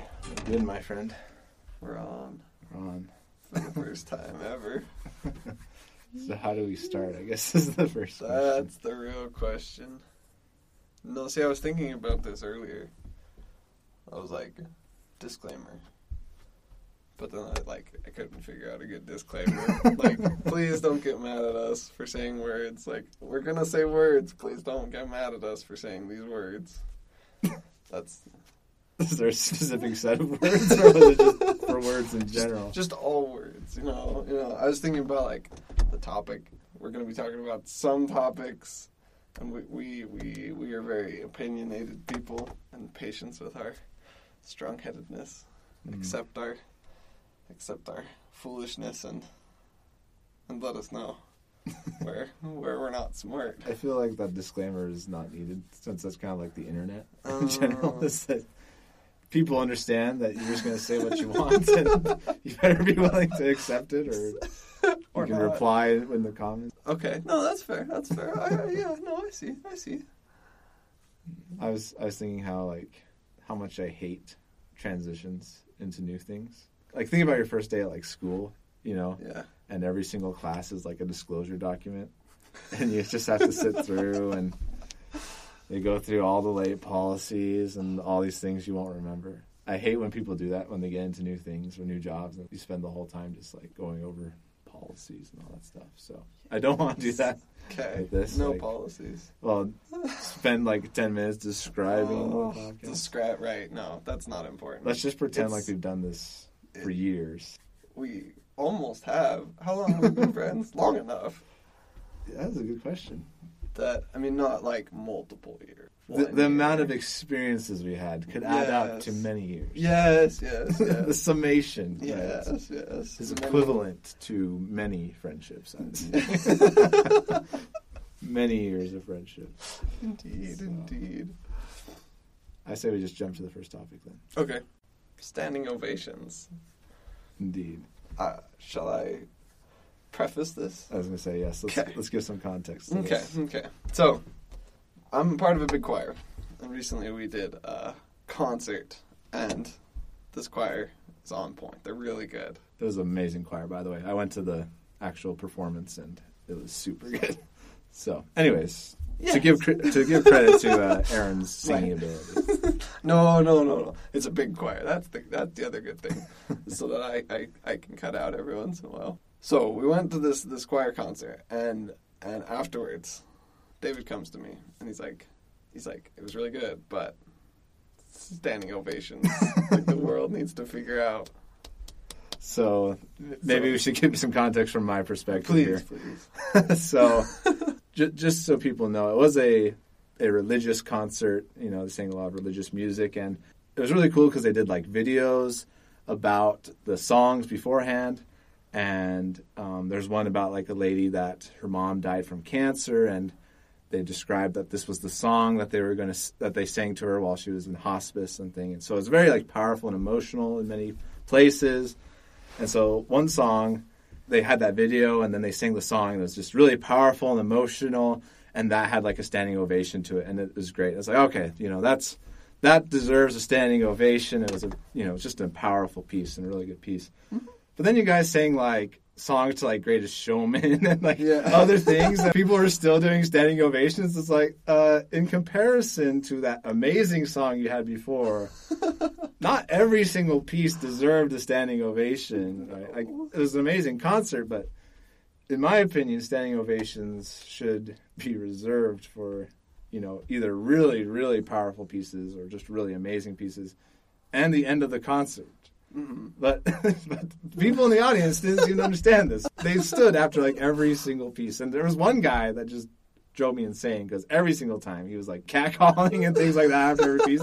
Okay, good, my friend. We're on We're on. for the first time ever. So how do we start? I guess this is the first question. That's the real question. No, see, I was thinking about this earlier. I was like, disclaimer. But then I like I couldn't figure out a good disclaimer. like, please don't get mad at us for saying words. Like, we're gonna say words. Please don't get mad at us for saying these words. That's Is there a specific set of words, or was it just for words in general? just all words. You know, you know. I was thinking about like the topic. We're gonna be talking about some topics, and we we we, we are very opinionated people, and patience with our strong-headedness. Mm. Accept our accept our foolishness and and let us know where where we're not smart. I feel like that disclaimer is not needed since that's kind of like the internet in Oh. general. Is that people understand that you're just going to say what you want, and you better be willing to accept it, or you can not. reply in the comments. Okay, no, that's fair. That's fair. I- yeah, no, I see. I see. I was I was thinking how like how much I hate transitions into new things. Like think about your first day at like school, you know, Yeah. and every single class is like a disclosure document, and you just have to sit through and you go through all the late policies and all these things you won't remember. I hate when people do that when they get into new things or new jobs and you spend the whole time just like going over policies and all that stuff. So I don't want to do that. Okay. Like this, no like- policies. Well, spend like ten minutes describing Oh, describe right. No, that's not important. Let's just pretend It's- like we've done this for years. we almost have. How long have we been friends? Long enough Yeah, That's a good question. That I mean, not like multiple years. The, the amount of experiences we had could add up to many years. yes, yes, the yes, summation right, yes, yes. is Many- equivalent to many friendships. Many years of friendship. Indeed, So- indeed. I say we just jump to the first topic then. Okay. Standing ovations. Indeed. Uh, shall I preface this? I was going to say yes. Let's, Okay. let's give some context. To Okay, this. okay. So, I'm part of a big choir, and recently we did a concert, and this choir is on point. They're really good. It was an amazing choir, by the way. I went to the actual performance and it was super good. So, anyways, Yeah. to give to give credit to uh, Aaron's singing ability. No, no, no, no. It's a big choir. That's the that's the other good thing, so that I, I I can cut out every once in a while. So we went to this this choir concert, and and afterwards, David comes to me and he's like, he's like, it was really good, but standing ovations, like the world needs to figure out. So maybe So- we should give some context from my perspective Please, here. please. so, j- just so people know, it was a a religious concert. You know, they sang a lot of religious music, and it was really cool because they did like videos about the songs beforehand. And um, there's one about like a lady that her mom died from cancer, and they described that this was the song that they were going to that they sang to her while she was in hospice and thing. And so it's very like powerful and emotional in many places. And so one song, they had that video and then they sang the song and it was just really powerful and emotional and that had like a standing ovation to it and it was great. It's like okay, you know that's that deserves a standing ovation. It was a you know just a powerful piece and a really good piece. But then you guys sang like songs to like Greatest Showman and like Yeah. other things that people are still doing standing ovations. It's like uh, in comparison to that amazing song you had before, not every single piece deserved a standing ovation. Right? Like, it was an amazing concert, but in my opinion, standing ovations should be reserved for you know either really really powerful pieces or just really amazing pieces, and the end of the concert. Mhm. But, but people in the audience didn't even understand this. They stood after like every single piece, and there was one guy that just drove me insane because every single time he was like catcalling and things like that after every piece.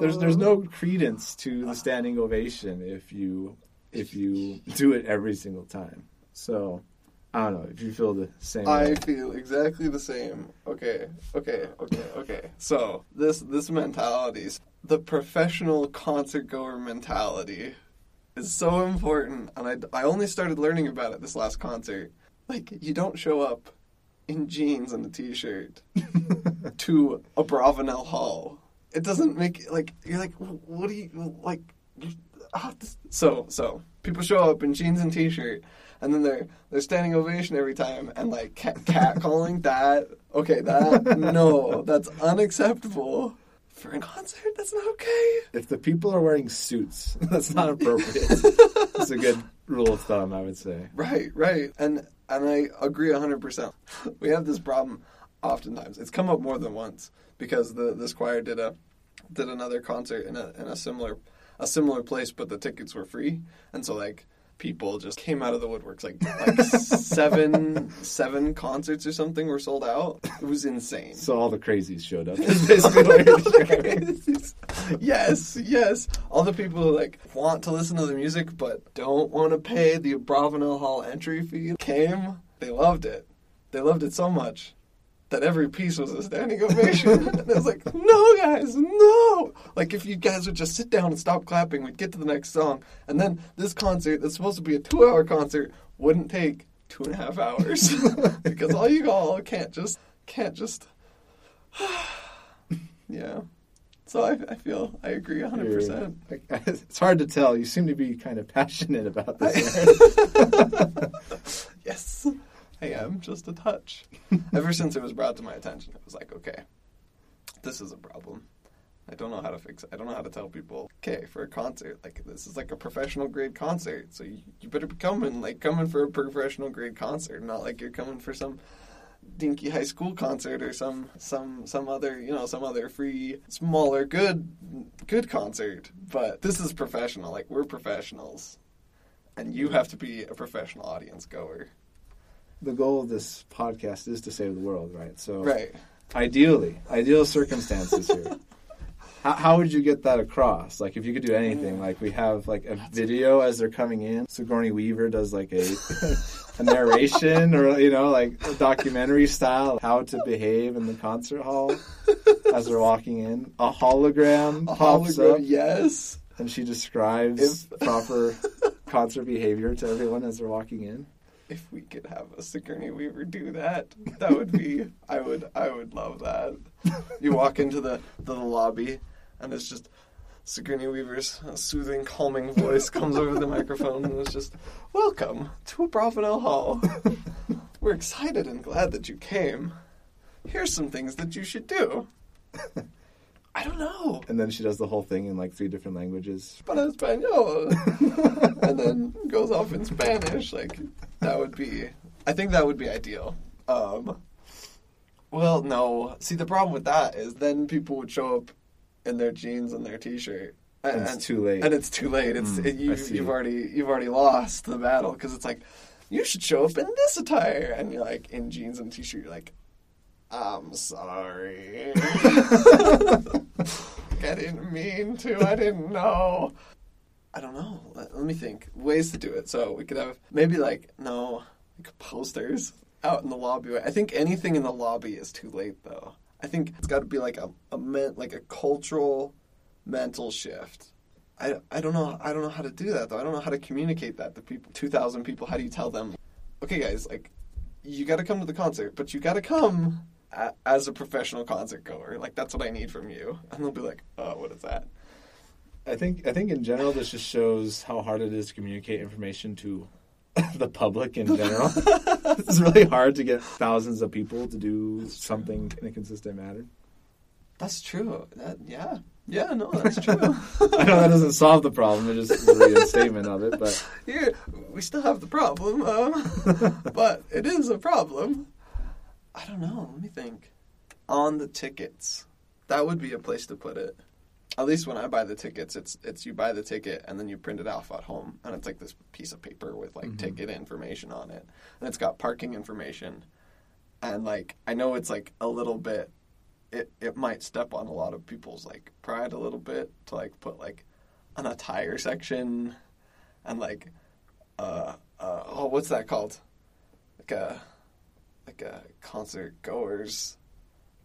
There's there's no credence to the standing ovation if you if you do it every single time. So I don't know if you feel the same. I way. feel exactly the same. Okay, okay, okay, okay. So this this mentality, the professional concert goer mentality, is so important, and I I only started learning about it this last concert. Like you don't show up in jeans and a t-shirt to Abravanel Hall. It doesn't make like you're like what do you like ah, this- so so people show up in jeans and t-shirt, and then they're they're standing ovation every time, and like cat, cat calling that. Okay, that no, that's unacceptable for a concert. That's not okay. If the people are wearing suits, that's not appropriate. It's a good rule of thumb, I would say. Right, right. And and I agree 100%. We have this problem oftentimes. It's come up more than once because the this choir did a did another concert in a in a similar a similar place but the tickets were free. And so like people just came out of the woodworks like like seven seven concerts or something were sold out. It was insane. So all the crazies showed up. Basically what you're yes, yes. All the people who like want to listen to the music but don't want to pay the Abravanel Hall entry fee came. They loved it. They loved it so much that every piece was a standing ovation. and it was like, no, guys, no. Like if you guys would just sit down and stop clapping, we'd get to the next song, and then this concert that's supposed to be a two-hour concert wouldn't take two and a half hours because all you all can't just can't just. yeah. So I, I feel I agree 100%. You're- like, it's hard to tell. You seem to be kind of passionate about this. yes, I am just a touch. Ever since it was brought to my attention, it was like, okay, this is a problem. I don't know how to fix it. I don't know how to tell people, okay, for a concert, like this is like a professional grade concert, so you, you better be coming, like coming for a professional grade concert, not like you're coming for some dinky high school concert or some some some other you know some other free smaller good good concert. But this is professional. Like we're professionals, and you have to be a professional audience goer. The goal of this podcast is to save the world, right? So, Right. ideally, ideal circumstances here. How, how would you get that across? Like, if you could do anything, mm. like we have like a video as they're coming in. Sigourney Weaver does like a a narration, or you know, like a documentary style, how to behave in the concert hall as they're walking in. A hologram A pops hologram, up, yes. and she describes If- proper concert behavior to everyone as they're walking in. If we could have a Sigourney Weaver do that, that would be. I would. I would love that. You walk into the the lobby, and it's just Sigourney Weaver's soothing, calming voice comes over the microphone, and it's just, "Welcome to Abravanel Hall. We're excited and glad that you came. Here's some things that you should do." I don't know. And then she does the whole thing in like three different languages. para español and then goes off in spanish like that would be i think that would be ideal. Um well no. See the problem with that is then people would show up in their jeans and their t-shirt. And it's too late. and it's too late. It's Mm, it, you, you've already you've already lost the battle because it's like you should show up in this attire. And you're like in jeans and t-shirt you're like i'm sorry. I didn't mean to. I didn't know. I don't know. Let, let me think. Ways to do it. So we could have maybe like no like posters out in the lobby. I think anything in the lobby is too late though. I think it's got to be like a a men, like a cultural mental shift. I, I don't know I don't know how to do that though. I don't know how to communicate that to people. Two thousand people. How do you tell them? Okay, guys, like you got to come to the concert, but you got to come a, as a professional concert goer. Like that's what I need from you. And they'll be like, "Oh, what is that?" I think I think in general this just shows how hard it is to communicate information to the public in general. it's really hard to get thousands of people to do something in a consistent manner. That's true. That yeah, yeah. No, that's true. I know that doesn't solve the problem; it just is a reinstatement of it. But Here we still have the problem, um, but it is a problem. I don't know. Let me think. On the tickets, that would be a place to put it. At least when I buy the tickets, it's it's you buy the ticket and then you print it off at home, and it's like this piece of paper with like Mhm. ticket information on it, and it's got parking information, and like I know it's like a little bit. It it might step on a lot of people's like pride a little bit to like put like an attire section, and like uh, uh oh what's that called? Like a like a concert goers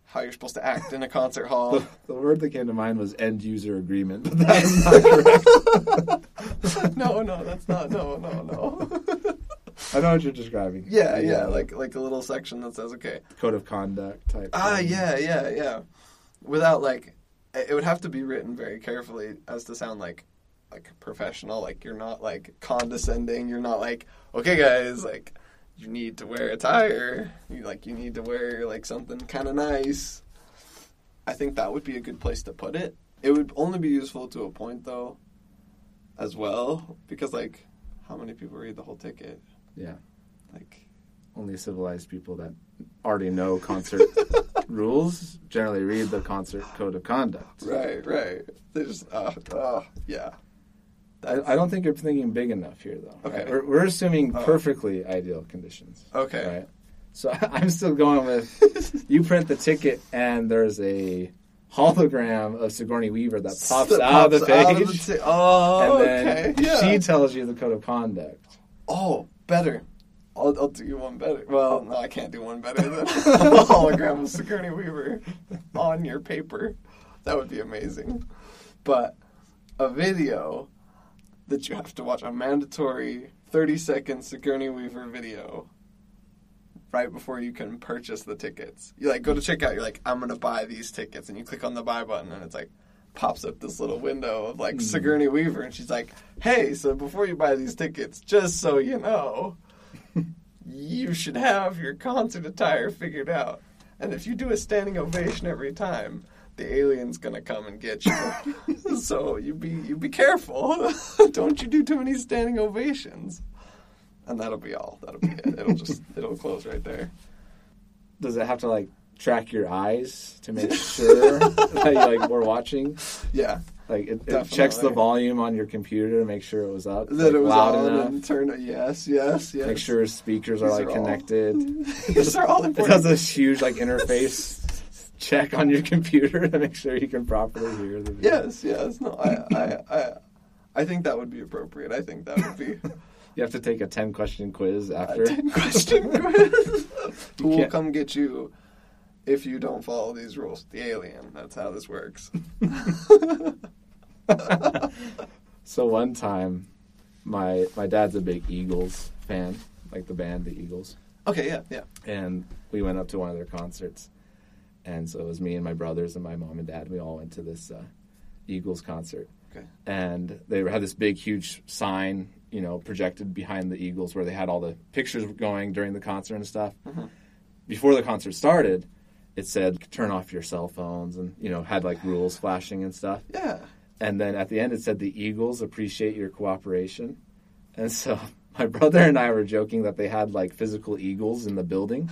how you're supposed to act in a concert hall. the, the word that came to mind was end user agreement, but that is not correct. no, no, that's not. No, no, no. I know what you're describing. yeah, yeah, like like a little section that says, okay, code of conduct type. ah, thing. yeah, yeah, yeah, without like, it it would have to be written very carefully as to sound like like professional. Like you're not like condescending. You're not like okay guys like you need to wear a tire. You like you need to wear like something kind of nice. I think that would be a good place to put it. It would only be useful to a point though, as well, because like how many people read the whole ticket? Yeah. Like Only civilized people that already know concert rules generally read the concert code of conduct. right, right. They just uh, uh yeah. I, I don't think you're thinking big enough here, though. Okay. right? We're, we're assuming Oh. perfectly ideal conditions. Okay. Right. So I'm still going with you print the ticket and there's a hologram of Sigourney Weaver that pops That out of the pops page, out of the ti- oh, and then okay. Yeah. she tells you the code of conduct. Oh, better. I'll, I'll do you one better. Well, no, I can't do one better than a hologram of Sigourney Weaver on your paper. That would be amazing. But a video that you have to watch, a mandatory 30 second Sigourney Weaver video right before you can purchase the tickets. You like go to checkout, you're like, I'm gonna buy these tickets, and you click on the buy button, and it's like pops up this little window of like mm-hmm. Sigourney Weaver, and she's like, Hey, so before you buy these tickets, just so you know, you should have your concert attire figured out. And if you do a standing ovation every time, the alien's gonna come and get you. so you be you be careful. Don't you do too many standing ovations. And that'll be all. That'll be it. It'll just it'll close right there. Does it have to like track your eyes to make sure that you like were watching? Yeah. Like it, it checks the volume on your computer to make sure it was up, That like, it was loud on enough. and turned yes, yes, yes. Make sure speakers are like are connected. These are all important. It has this huge like interface check on your computer to make sure you can properly hear the video. Yes, yes. No, I, I, I, I think that would be appropriate. I think that would be You have to take a ten question quiz after. a ten question quiz. Who will come get you if you don't follow these rules? The alien. That's how this works. so one time, my my dad's a big Eagles fan, like the band, the Eagles, Okay, yeah, yeah. and we went up to one of their concerts, and so it was me and my brothers and my mom and dad. We all went to this uh, Eagles concert, Okay. and they had this big, huge sign, you know, projected behind the Eagles where they had all the pictures going during the concert and stuff. Mhm. Before the concert started, it said turn off your cell phones and you know had like rules flashing and stuff. Yeah. And then at the end, it said the Eagles appreciate your cooperation. And so my brother and I were joking that they had like physical eagles in the building,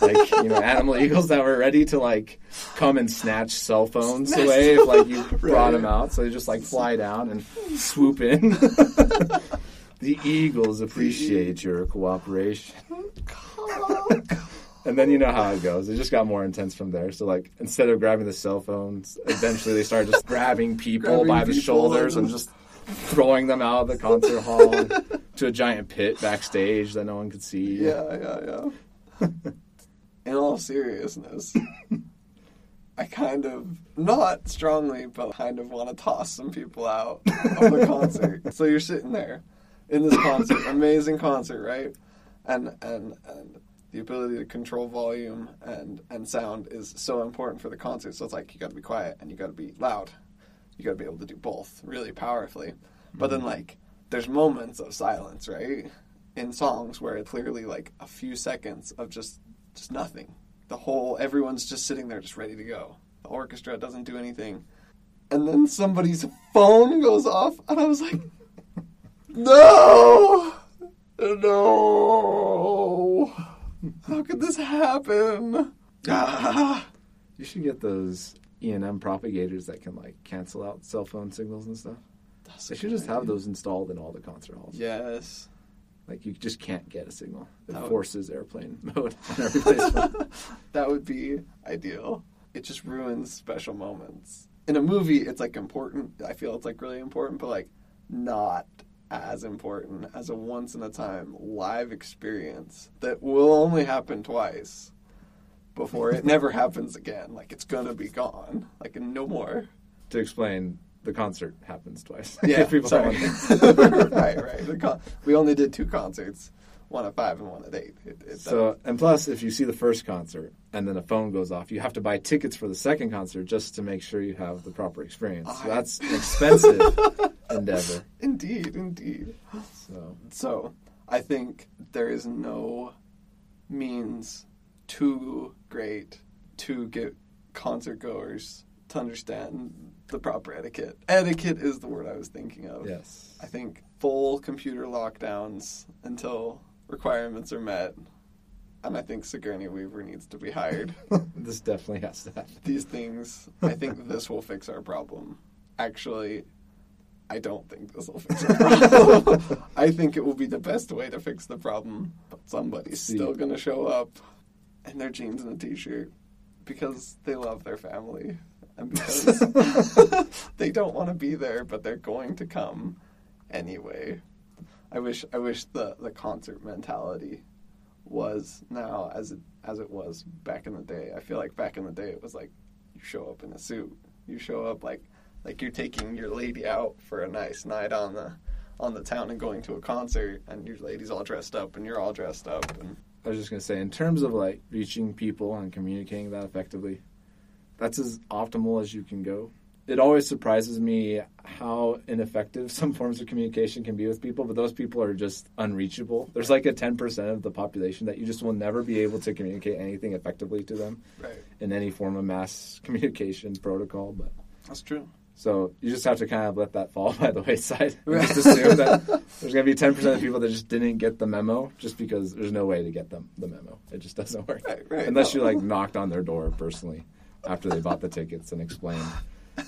like you know animal eagles that were ready to like come and snatch cell phones Snatch away if like you brought them out. So they just like fly down and swoop in. the Eagles appreciate your cooperation. And then you know how it goes. It just got more intense from there. So like instead of grabbing the cell phones, eventually they started just grabbing people Grabbing by the people shoulders and just throwing them out of the concert hall to a giant pit backstage that no one could see. Yeah, yeah, yeah. In all seriousness, I kind of, not strongly, but kind of want to toss some people out of the concert. so you're sitting there in this concert, amazing concert, right? And and and the ability to control volume and and sound is so important for the concert. So it's like you got to be quiet and you got to be loud. You got to be able to do both really powerfully. But then like there's moments of silence, right? In songs where it's clearly like a few seconds of just just nothing. The whole everyone's just sitting there just ready to go. The orchestra doesn't do anything. And then somebody's phone goes off and I was like No No How could this happen? Ah. You should get those E and M propagators that can like cancel out cell phone signals and stuff. That's They should just have those installed in all the concert halls. Yes. Like you just can't get a signal. It That would- forces airplane mode on every place. that would be ideal. It just ruins special moments. In a movie, it's like important. I feel it's like really important, but like not as important as a once in a time live experience that will only happen twice before it never happens again. Like it's gonna be gone. Like no more. to explain, the concert happens twice. Yeah, people sorry. right, right. Con- we only did two concerts. one at five and one at eight. It, it, So, and plus, if you see the first concert and then a phone goes off, you have to buy tickets for the second concert just to make sure you have the proper experience. So that's an expensive endeavor. indeed, indeed. So, So I think there is no means too great to get concert goers to understand the proper etiquette. Etiquette is the word I was thinking of. yes. I think full computer lockdowns until requirements are met. And I think Sigourney Weaver needs to be hired. this definitely has to happen. These things, I think this will fix our problem. Actually, I don't think this will fix our problem. I think it will be the best way to fix the problem, but somebody's See. still going to show up in their jeans and a t shirt because they love their family and because they don't want to be there, but they're going to come anyway. I wish I wish the, the concert mentality was now as it as it was back in the day. I feel like back in the day it was like you show up in a suit. You show up like like you're taking your lady out for a nice night on the on the town and going to a concert and your lady's all dressed up and you're all dressed up and I was just gonna say, in terms of like reaching people and communicating that effectively, that's as optimal as you can go. It always surprises me how ineffective some forms of communication can be with people, but those people are just unreachable. There's like a 10% of the population that you just will never be able to communicate anything effectively to them right. in any form of mass communication protocol. But That's true. So you just have to kind of let that fall by the wayside. Right. just assume that there's going to be 10% of people that just didn't get the memo just because there's no way to get them the memo. It just doesn't work. Right, right. Unless No. you like knocked on their door personally after they bought the tickets and explained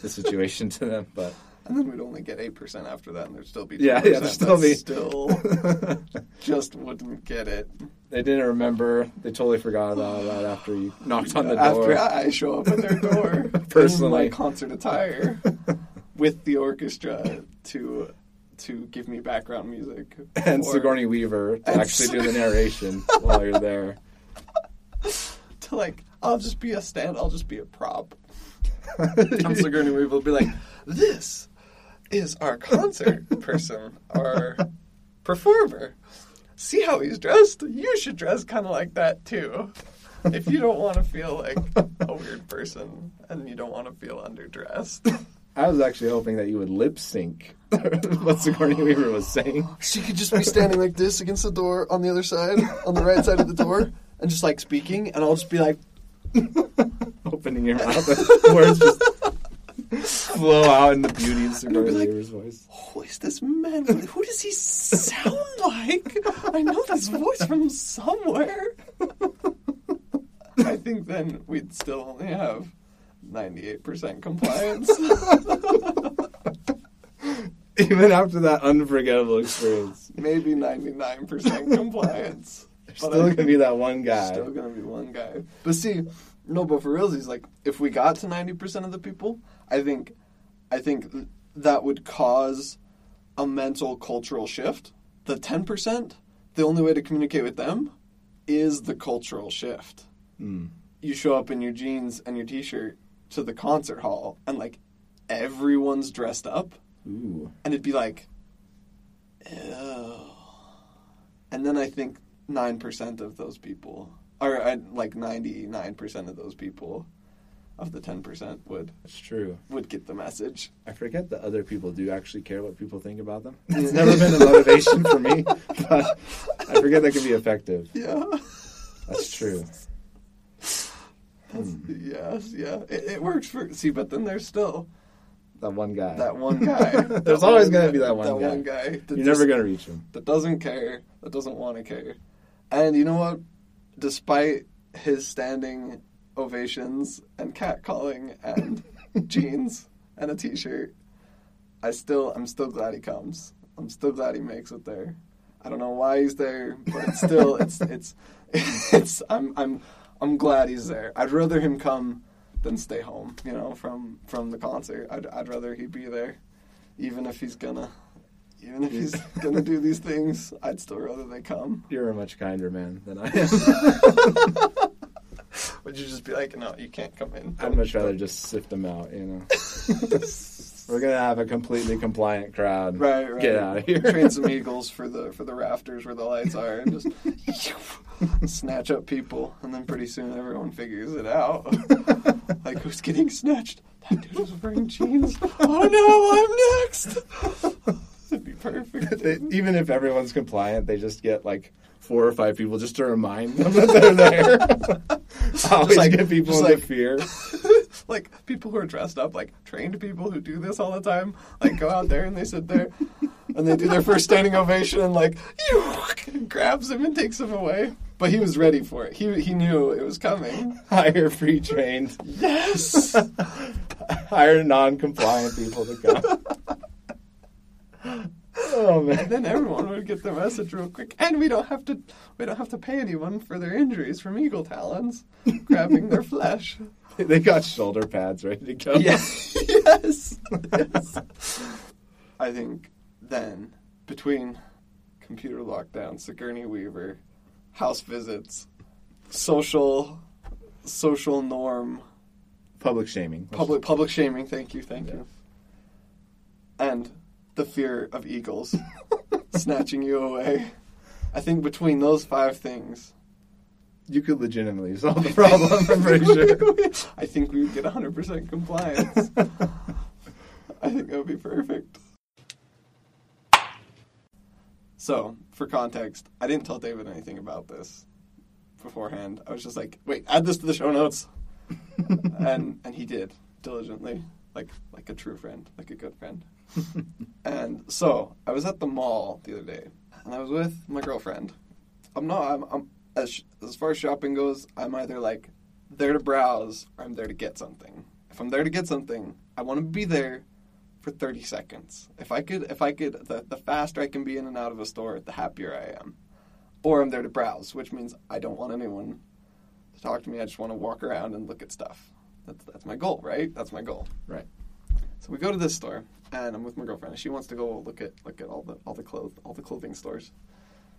the situation to them. But And then we'd only get eight percent after that, and there'd still be Yeah, 2% yeah, there'd still that be- still just wouldn't get it. they didn't remember. They totally forgot about that after you knocked on the door. After I show up at their door Personally. in my concert attire with the orchestra to to give me background music and or Sigourney Weaver to And actually do the narration while you're there. to like I'll just be a stand. I'll just be a prop. And Sigourney Weaver will be like, "This is our concert person, our performer. See how he's dressed? You should dress kind of like that too. If you don't want to feel like a weird person and you don't want to feel underdressed." I was actually hoping that you would lip sync what Sigourney Weaver was saying. She could just be standing like this against the door on the other side, on the right side of the door, and just like speaking, and I'll just be like, opening your mouth words just flow out in the beauty of Sigourney like- Weaver's voice. Who is this man? Who does he sound like? I know this voice from somewhere. I think then we'd still only have 98% compliance. Even after that unforgettable experience, Maybe 99% compliance. there's But still I going to be that one guy. Still gonna be one guy. But see, no, but for real, he's like if we got to ninety percent of the people, I think, I think that would cause a mental cultural shift. The ten percent, the only way to communicate with them, is the cultural shift. Mm. You show up in your jeans and your t-shirt to the concert hall, and like everyone's dressed up, Ooh. and it'd be like, ew. And then I think nine percent of those people, or uh, like ninety nine percent of those people, of the ten percent would That's true. would get the message. I forget that other people do actually care what people think about them. It's never been a motivation for me, but I forget that can be effective. Yeah. That's true. That's, hmm. yes, yeah, it, it works for. See, but then there's still That one guy. that one guy. There's That always gonna be that one that guy. one guy. that You're just- never going to reach him. that doesn't care, that doesn't want to care. And you know what? Despite his standing ovations and catcalling and jeans and a t-shirt, I still I'm still glad he comes. I'm still glad he makes it there. I don't know why he's there, but it's still it's it's it's I'm I'm I'm glad he's there. I'd rather him come than stay home, you know, from from the concert. I'd I'd rather he be there even if he's gonna even if he's gonna do these things, I'd still rather they come. You're a much kinder man than I am. Would you just be like, no, you can't come in? I'd much rather just sift them out, you know. We're gonna have a completely compliant crowd. Right, right. Get out of here. Train some eagles for the for the rafters where the lights are, and just snatch up people, and then pretty soon everyone figures it out. like who's getting snatched? That dude was wearing jeans. Oh no, I'm next. It'd be perfect. Even if everyone's compliant, they just get like four or five people just to remind them that they're there. Always like- get people into like- fear. like people who are dressed up like trained people who do this all the time like go out there and they sit there and they do their first standing ovation and like you grabs him and takes him away but he was ready for it he he knew it was coming Hire pre-trained, yes hire non-compliant people to come. Oh man. and then everyone would get the message real quick and we don't have to we don't have to pay anyone for their injuries from eagle talons grabbing their flesh They got shoulder pads ready to go. yes yes yes I think then between computer lockdown, Sigourney Weaver, house visits, social social norm, Public shaming. public public shaming, thank you, thank Yeah. you. And the fear of eagles snatching you away. I think between those five things, You could legitimately solve the problem, I'm pretty sure. I think we would get 100% compliance. I think that would be perfect. So, for context, I didn't tell David anything about this beforehand. I was just like, "Wait, add this to the show notes," and and he did diligently, like like a true friend, like a good friend. and so I was at the mall the other day, and I was with my girlfriend. I'm not. I'm, I'm as sh- as far as shopping goes. I'm either like there to browse or I'm there to get something. If I'm there to get something, I want to be there for 30 seconds. If I could, if I could, the, the faster I can be in and out of a store, the happier I am. Or I'm there to browse, which means I don't want anyone to talk to me. I just want to walk around and look at stuff. That's that's my goal, right? That's my goal. Right. So we go to this store, and I'm with my girlfriend. and She wants to go look at look at all the all the clothes all the clothing stores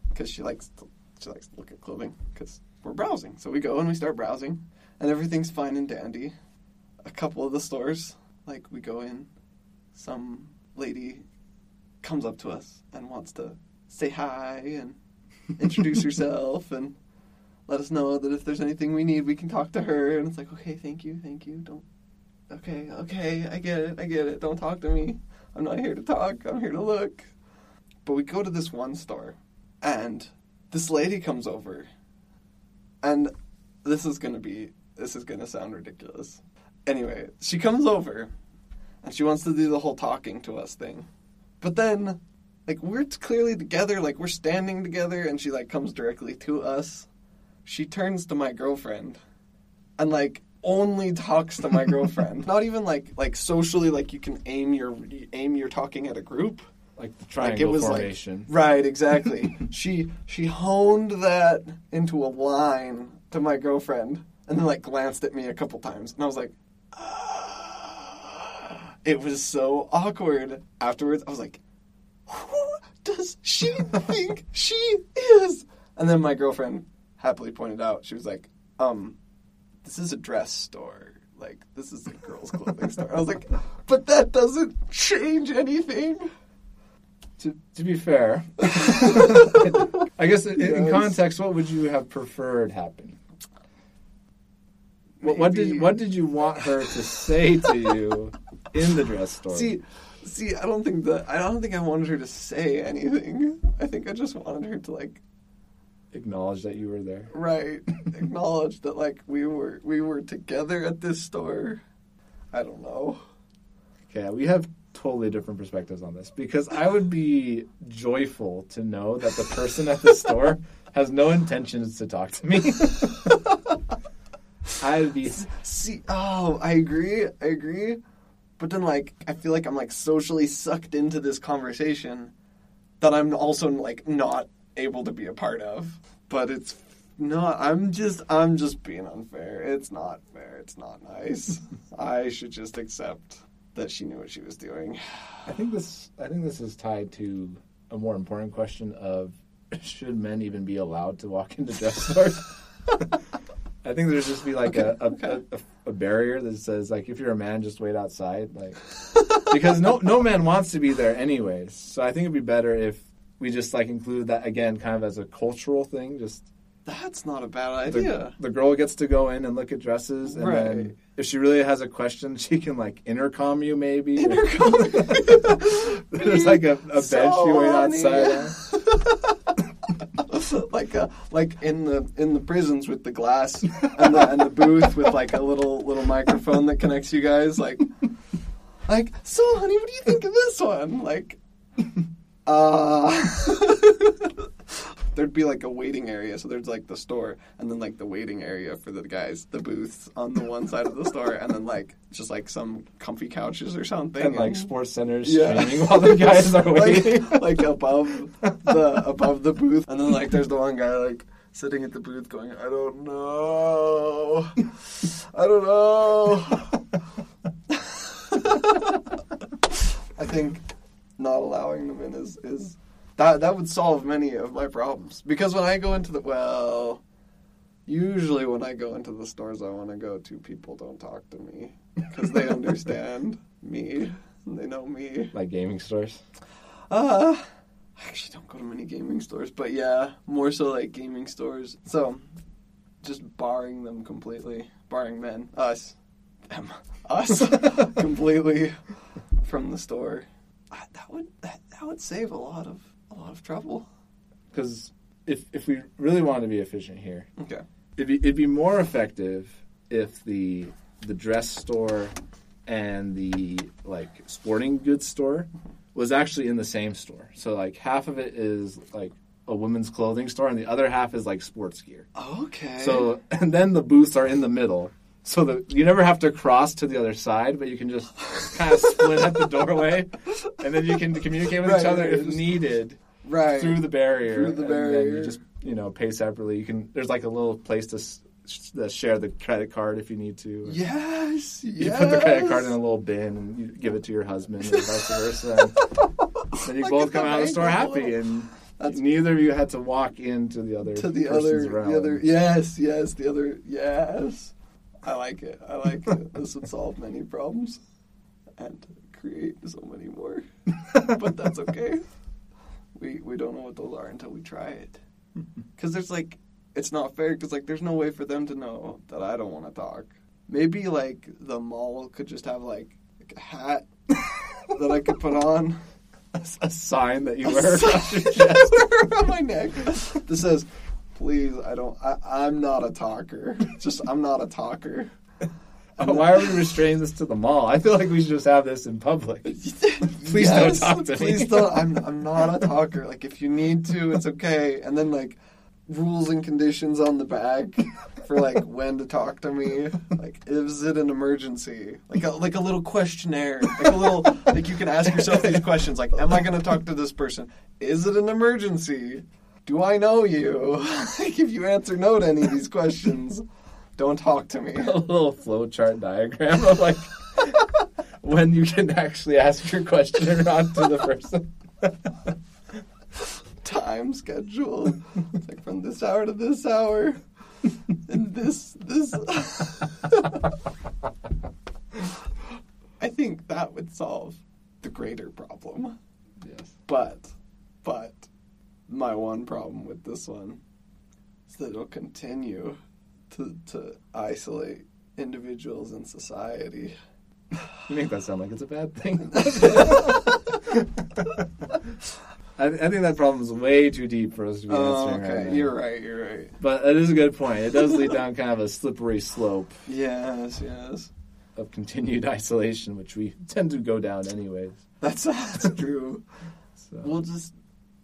because she likes to, she likes to look at clothing because we're browsing. So we go and we start browsing, and everything's fine and dandy. A couple of the stores, like we go in, some lady comes up to us and wants to say hi and introduce herself and let us know that if there's anything we need, we can talk to her. And it's like, okay, thank you, thank you. Don't. Okay, okay, I get it, I get it. Don't talk to me. I'm not here to talk. I'm here to look. But we go to this one store, and this lady comes over, and this is gonna be this is gonna sound ridiculous. Anyway, she comes over, and she wants to do the whole talking to us thing, but then, like we're clearly together, like we're standing together, and she like comes directly to us. She turns to my girlfriend, and like only talks to my girlfriend. Not even like like socially, like you can aim your aim your talking at a group. Like the Like triangle it was formation. like right, exactly. she she honed that into a line to my girlfriend, and then like glanced at me a couple times, and I was like, ah. it was so awkward. Afterwards, I was like, who does she think she is? And then my girlfriend happily pointed out, she was like, um, this is a dress store. Like this is a girls' clothing store. I was like, but that doesn't change anything. To, to be fair, I guess in, in context, what would you have preferred happen? What, what did what did you want her to say to you in the dress store? See, see, I don't think that I don't think I wanted her to say anything. I think I just wanted her to like Acknowledge that you were there. right acknowledge that like we were we were together at this store. I don't know. Okay, we have totally different perspectives on this because I would be joyful to know that the person at the store has no intentions to talk to me. I'd be See, oh, I agree, I agree. But then like I feel like I'm like socially sucked into this conversation that I'm also like not able to be a part of. But it's not I'm just I'm just being unfair. It's not fair. It's not nice. I should just accept that she knew what she was doing. I think this I think this is tied to a more important question of should men even be allowed to walk into dress stores? I think there's just be like a, a, Okay, a, a barrier that says like if you're a man, just wait outside, like because no no man wants to be there anyways. So I think it'd be better if we just like include that again, kind of as a cultural thing. Just That's not a bad idea. the girl gets to go in and look at dresses, and Right. then if she really has a question, she can like intercom you maybe. Intercom. There's like a, a bench you wait outside. like a, like in the in the prisons with the glass and the and the booth with like a little little microphone that connects you guys like like so honey what do you think of this one like uh there'd be like a waiting area so there's like the store and then like the waiting area for the guys the booths on the one side of the store and then like just like some comfy couches or something And like sports centers Yeah. streaming while the guys are waiting. like, like above the above the booth, and then like there's the one guy like sitting at the booth going, I don't know, I don't know. I think not allowing them in is is that that would solve many of my problems because when I go into the well. Usually, when I go into the stores I want to go to, people don't talk to me because they understand me they know me. like gaming stores. Uh, I actually don't go to many gaming stores, but yeah, more so like gaming stores. So, just barring them completely, barring men, us, them, us, completely from the store. That would that, that would save a lot of a lot of trouble. Because if if we really want to be efficient here, Okay. it'd be, it'd be more effective if the the dress store and the like sporting goods store was actually in the same store. So like half of it is like a women's clothing store, and the other half is like sports gear. Okay. So and then the booths are in the middle. So that you never have to cross to the other side, but you can just kind of split at the doorway, and then you can communicate with each other if needed right through the barrier. Through the barrier. and then you just you know pay separately. You can there's like a little place to that share the credit card if you need to. Yes. You yes. put the credit card in a little bin and you give it to your husband and vice versa. And then you Like both come out of the store happy and That's- neither of you had to walk into the other to the other, realm. the other. Yes, yes, the other. Yes, I like it. I like it. This would solve many problems and create so many more. but that's okay. We we don't know what those are until we try it. Because there's like, it's not fair. Because like, there's no way for them to know that I don't want to talk. Maybe like the mall could just have like, like a hat that I could put on. a sign that you A wear across your chest. around my neck that says, "Please, I don't. I, I'm not a talker. Just I'm not a talker." Oh, why are we restraining this to the mall? I feel like we should just have this in public. Please don't talk to me. Please don't. I'm I'm not a talker. Like if you need to, it's okay. And then like rules and conditions on the back for like when to talk to me. Like is it an emergency? Like a like a little questionnaire. Like a little like you can ask yourself these questions. Like, am I going to talk to this person? Is it an emergency? Do I know you? like if you answer no to any of these questions, don't talk to me. a little flowchart diagram of like when you can actually ask your question or not to the person. time schedule. It's like from this hour to this hour. And this this I think that would solve the greater problem. yes. But but my one problem with this one is that it'll continue to to isolate individuals in society. You make that sound like it's a bad thing. I, I think that problem is way too deep for us to be Oh, answering okay. right. You're right, you're right. But it is a good point. It does lead down kind of a slippery slope Yes, yes. of continued isolation, which we tend to go down anyways. That's that's true. So. We'll just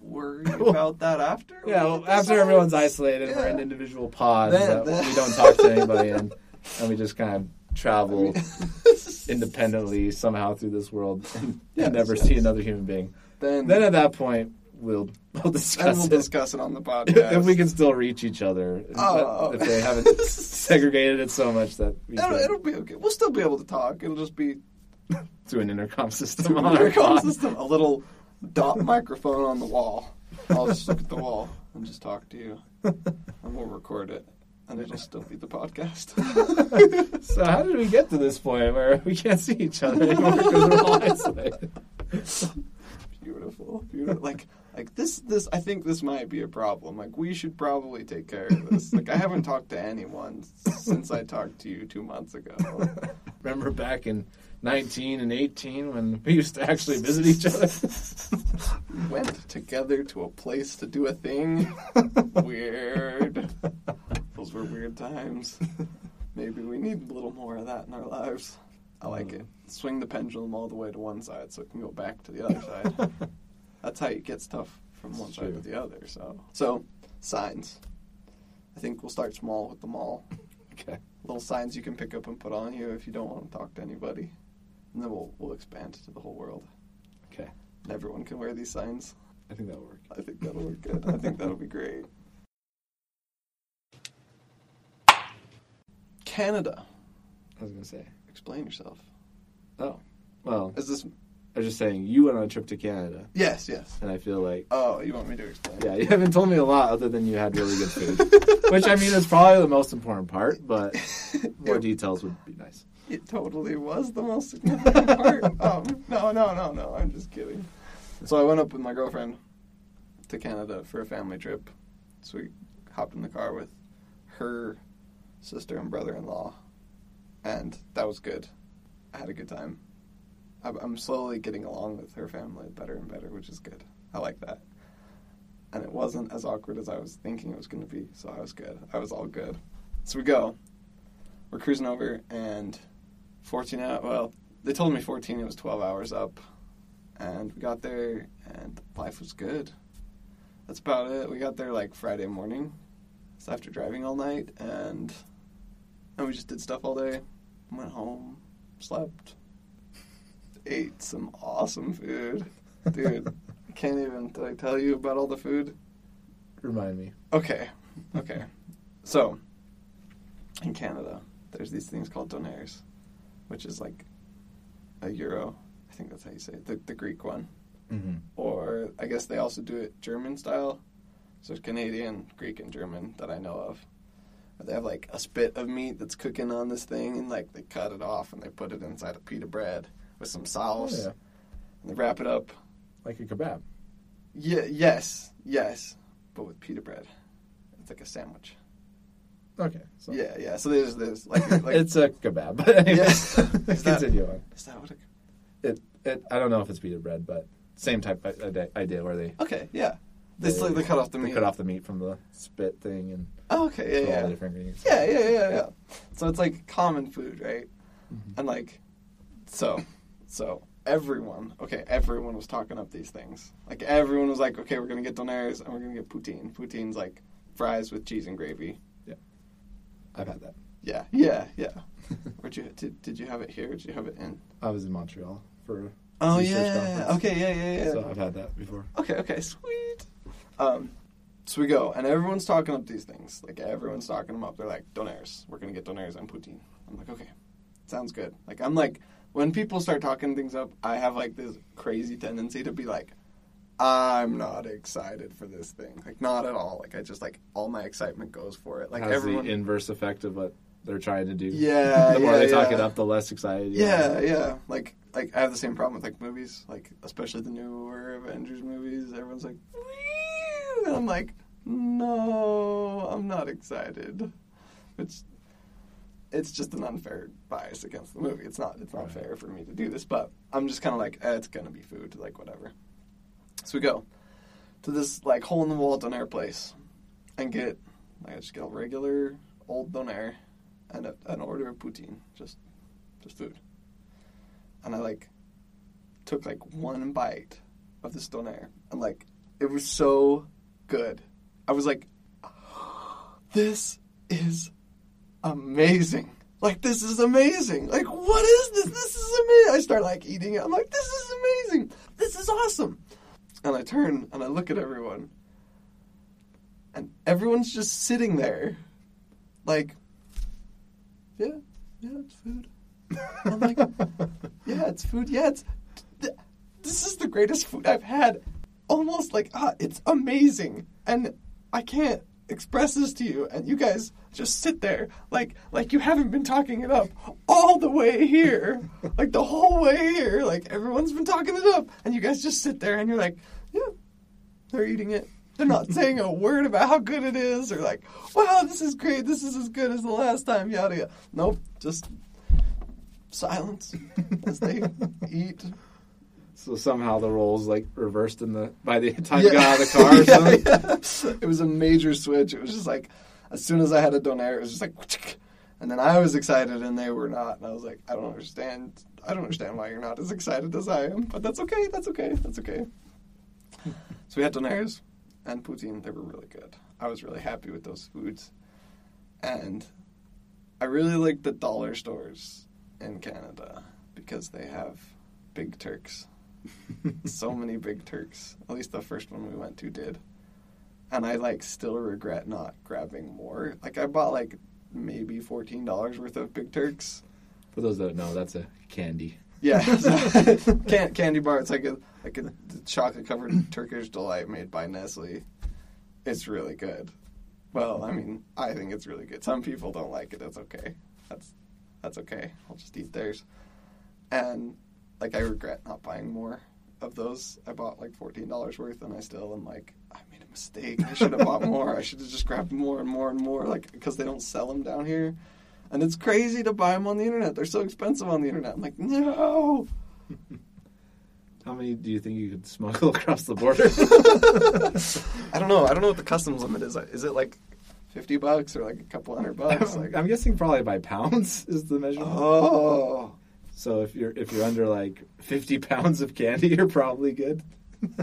worry about that after. yeah, well, after everyone's isolated, we're in individual pods that then- we don't talk to anybody in, and we just kind of I travel mean, independently somehow through this world and, and never yes. see another human being. Then, Then at that point, we'll we'll and discuss we'll it. discuss it on the podcast. if we can still reach each other, Oh. if oh. they haven't segregated it so much that we It'll, it'll be okay. We'll still be able to talk. It'll just be through an intercom system through on an our intercom pod. system, a little dot microphone on the wall. I'll just look at the wall and just talk to you, and we'll record it. and it'll still be the podcast. So how did we get to this point where we can't see each other anymore because we're all isolated? beautiful, beautiful. Like, like this, this. I think this might be a problem. Like, we should probably take care of this. Like, I haven't talked to anyone since I talked to you two months ago. Remember back in 19 and 18 when we used to actually visit each other? We went together to a place to do a thing. Weird. Those were weird times. Maybe we need a little more of that in our lives. I like it. Mm. Swing the pendulum all the way to one side so it can go back to the other side. That's how you get stuff from one side true. to the other. So, so signs. I think we'll start small with the mall. Okay. Little signs you can pick up and put on you if you don't want to talk to anybody, and then we'll we'll expand to the whole world. Okay. And everyone can wear these signs. I think that'll work. I think that'll work good. I think that'll be great. Canada. I was going to say. Explain yourself. Oh. Well, Is this? I was just saying, you went on a trip to Canada, Yes, yes. and I feel like, Oh, you want me to explain? yeah, you haven't told me a lot other than you had really good food. Which, I mean, is probably the most important part, but more it, details would be nice. it totally was the most important part. Um, no, no, no, no. I'm just kidding. So I went up with my girlfriend to Canada for a family trip. So we hopped in the car with her sister and brother-in-law, and that was good. I had a good time. I'm- slowly getting along with her family better and better, which is good. I like that. And it wasn't as awkward as I was thinking it was going to be, so I was good. I was all good. So we go. We're cruising over, and 14 hours, well, they told me 14, it was 12 hours up. And we got there, and life was good. That's about it. We got there like Friday morning. So after driving all night, and and we just did stuff all day. Went home, slept, ate some awesome food, dude. I can't even I tell you about all the food. Remind me. Okay, okay. So in Canada, there's these things called donairs, which is like a gyro. I think that's how you say it, the, the Greek one. Mm-hmm. Or I guess they also do it German style. So it's Canadian, Greek, and German that I know of. They have like a spit of meat that's cooking on this thing, and like they cut it off and they put it inside a pita bread with some sauce, Oh, yeah. and they wrap it up. Like a kebab. Yeah, yes, yes, but with pita bread. It's like a sandwich. Okay. So. Yeah, yeah. So there's this like, like it's a kebab. But anyway, Yeah. Is that- continue on. is that what? It, It, it, I don't know if it's pita bread, but same type of ide- idea where they, okay, yeah. They, they, they cut off the they meat. cut off the meat from the spit thing and Oh, okay, yeah, all yeah. the different ingredients. Yeah, yeah, yeah, yeah. So it's like common food, right? Mhm. And like, so, so everyone, okay, everyone was talking up these things. Like everyone was like, okay, we're gonna get donairs and we're gonna get poutine. Poutine's like fries with cheese and gravy. Yeah, I've had that. Yeah, yeah, yeah. Where'd you did, did you have it here? Did you have it in? I was in Montreal for, Oh yeah. conference. Okay, yeah, yeah, yeah. so I've had that before. Okay, okay, sweet. Um, so we go, and everyone's talking up these things. Like everyone's talking them up. They're like donairs. We're gonna get donairs and poutine. I'm like, okay, sounds good. Like I'm like, when people start talking things up, I have like this crazy tendency to be like, I'm not excited for this thing. Like not at all. Like I just like all my excitement goes for it. Like Has everyone. the inverse effect of what they're trying to do. Yeah, the more yeah, they talk yeah. it up, the less excited. you Yeah, are. yeah. Like, like I have the same problem with like movies, like especially the newer Avengers movies. Everyone's like, "Wee!" and I'm like, no, I'm not excited. It's, it's just an unfair bias against the movie. It's not, it's not fair for me to do this, but I'm just kind of like, eh, it's gonna be food, like whatever. So we go to this like hole in the wall donair place and get, I just get a regular old donair and a, an order of poutine, just just food. And I like took like one bite of this donair, and like it was so good. I was like, "This is amazing! Like this is amazing! Like what is this? This is amazing!" I start like eating it. I'm like, "This is amazing! This is awesome!" And I turn and I look at everyone, and everyone's just sitting there, like, "Yeah, yeah, it's food." I'm like, yeah, it's food. Yeah, it's. th- This is the greatest food I've had. Almost like, ah, it's amazing. And I can't express this to you, and you guys just sit there like like you haven't been talking it up all the way here, like the whole way here. Like everyone's been talking it up, and you guys just sit there and you're like, yeah, they're eating it. They're not saying a word about how good it is, or like, wow, this is great. This is as good as the last time. Yada yada. Nope, just silence as they eat. So somehow the roles like reversed in the by the time you got out of the car or something. yeah. It was a major switch. It was just like as soon as I had a donair, it was just like, and then I was excited and they were not, and I was like, I don't understand. I don't understand why you're not as excited as I am, but that's okay. That's okay. That's okay. so we had donairs and poutine. They were really good. I was really happy with those foods, and I really like the dollar stores in Canada because they have big Turks. so many big Turks. At least the first one we went to did. And I like still regret not grabbing more. Like I bought like maybe fourteen dollars worth of Big Turks. For those that don't know, that's a candy. Yeah, Can- candy bar. It's like a like a chocolate covered Turkish delight made by Nestle. It's really good. Well, I mean, I think it's really good. Some people don't like it. That's okay. That's that's okay. I'll just eat theirs. And like I regret not buying more of those. I bought like fourteen dollars worth, and I still am like, I made a mistake. I should have bought more. I should have just grabbed more and more and more, like because they don't sell them down here. And it's crazy to buy them on the internet. They're so expensive on the internet. I'm like, no. How many do you think you could smuggle across the border? I don't know. I don't know what the customs limit is. Is it like fifty bucks or like a couple hundred bucks? Like, I'm guessing probably by pounds is the measurement. oh, So if you're if you're under like 50 pounds of candy, you're probably good.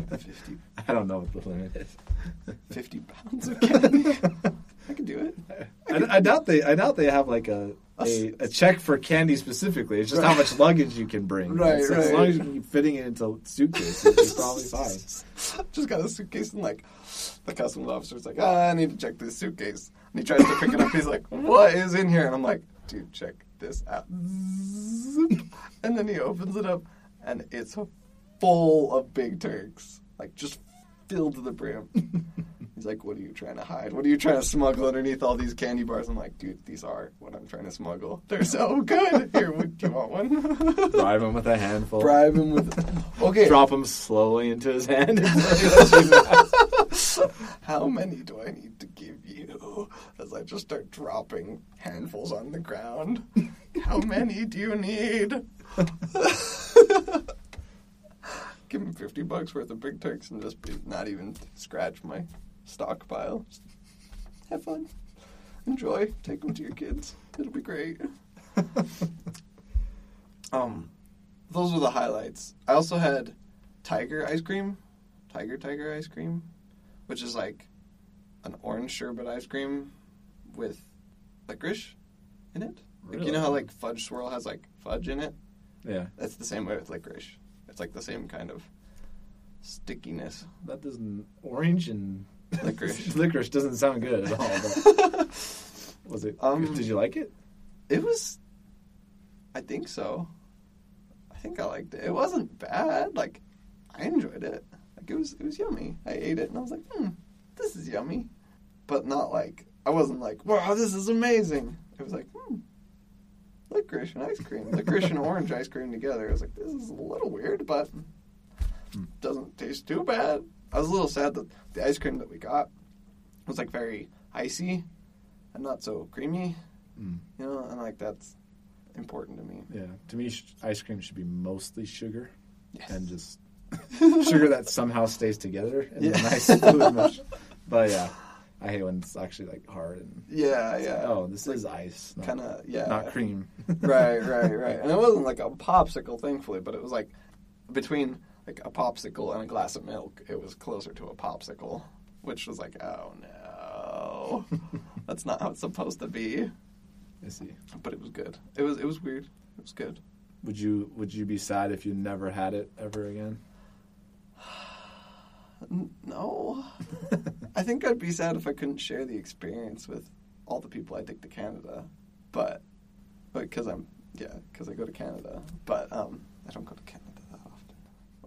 50, I don't know what the limit is. 50 pounds of candy. I can do it. I, I doubt they I doubt they have like a a, a check for candy specifically. It's just how much luggage you can bring. Right, It's- As long as you can keep fitting it into suitcases, you're probably fine. Just got a suitcase and like the customs officer's like, ah, I need to check this suitcase. And he tries to pick it up. He's like, what is in here? And I'm like, dude, check this out. And then he opens it up and it's full of big Turks, like just filled to the brim. He's like, what are you trying to hide? What are you trying to smuggle underneath all these candy bars? I'm like, dude, these are what I'm trying to smuggle. They're so good. Here, would you want one? Bribe him with a handful. Bribe him with. Okay. Drop him slowly into his hand. How many do I need to give you? As I just start dropping handfuls on the ground. How many do you need? give him 50 bucks worth of Big Turks and just be, not even scratch my stockpile. Just have fun. Enjoy. Take them to your kids. It'll be great. um, those were the highlights. I also had tiger ice cream. Tiger tiger ice cream which is like an orange sherbet ice cream with licorice in it. Like, you know how like fudge swirl has like fudge in it? Yeah, That's the same way with licorice. It's like the same kind of stickiness. that doesn't orange and Licorice. licorice doesn't sound good at all. Was it? Um, did you like it? It was I think so. I think I liked it. It wasn't bad. Like I enjoyed it. It was it was yummy. I ate it and I was like, hmm, this is yummy. But not like I wasn't like, wow, this is amazing. It was like, hmm, licorice and ice cream. Licorice and orange ice cream together. I was like, this is a little weird, but doesn't taste too bad. I was a little sad that the ice cream that we got was like very icy and not so creamy. Mm. You know, and like that's important to me. Yeah, to me, sh- ice cream should be mostly sugar Yes. and just sugar that somehow stays together in Yeah. a nice fluid mush. But yeah, I hate when it's actually like hard and Yeah, yeah. like, oh, this is ice, kind of yeah. not cream. right, right, right. And it wasn't like a popsicle, thankfully, but it was like between like a popsicle and a glass of milk, it was closer to a popsicle, which was like, oh no, that's not how it's supposed to be. I see. But it was good. It was it was weird. It was good. Would you would you be sad if you never had it ever again? No, I think I'd be sad if I couldn't share the experience with all the people I take to Canada, but because I'm yeah, because I go to Canada, but um, I don't go to Canada that often,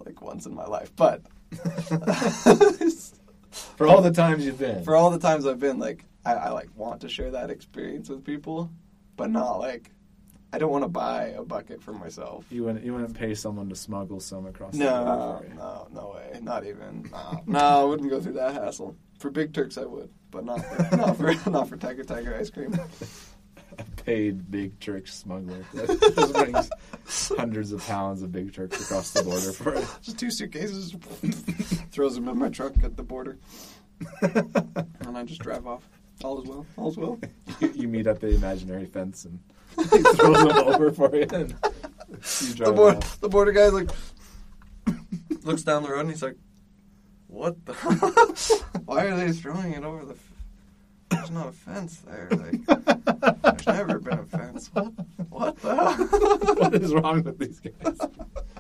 like once in my life, but For all the times you've been. for all the times I've been, like I, I like want to share that experience with people, but not like I don't want to buy a bucket for myself. you wouldn't you wouldn't pay someone to smuggle some across the No, border for no, no way. Not even. No, no, I wouldn't go through that hassle. For Big Turks, I would, but not for not for not for Tiger Tiger ice cream. A paid big Turk smuggler that just brings hundreds of pounds of big Turks across the border for it. Just two suitcases, throws them in my trunk at the border, and I just drive off. All is well. All is well. you, you meet at the imaginary fence and he throws them over for you. And you The, board, off. the border guy like looks down the road and he's like, "What the? Why are they throwing it over the? F- There's not a fence there. Like, there's never been a fence. What? What the? hell? what is wrong with these guys?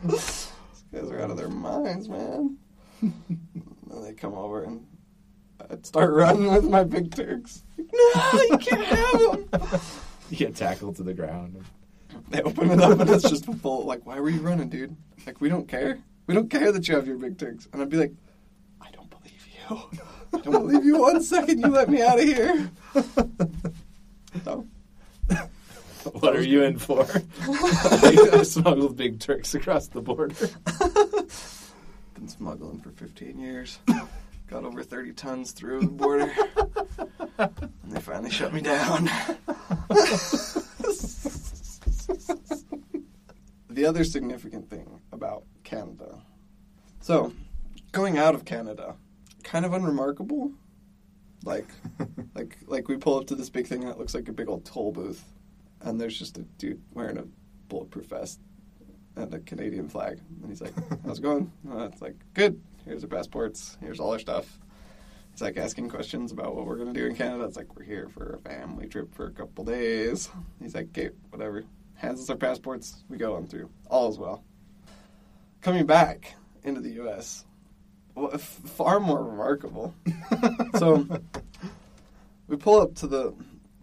These guys are out of their minds, man. and they come over and I'd start running with my big Turks. No, you can't have them. You get tackled to the ground. They open it up and it's just full. Like, why were you running, dude? Like, we don't care. We don't care that you have your big Turks. And I'd be like, I don't believe you. I don't believe you one second. You let me out of here. So, What are you in for? I smuggled big Turks across the border. been smuggling for 15 years. Got over 30 tons through the border. And they finally shut me down. the other significant thing about Canada. So, going out of Canada, kind of unremarkable. Like, like, like we pull up to this big thing that looks like a big old toll booth, and there's just a dude wearing a bulletproof vest and a Canadian flag, and he's like, "How's it going?" Uh, it's like, "Good. Here's our passports. Here's all our stuff." He's like asking questions about what we're gonna do in Canada. It's like we're here for a family trip for a couple days. He's like, "Okay, whatever." Hands us our passports. We go on through. All is well. Coming back into the U.S. Well, far more remarkable. so we pull up to the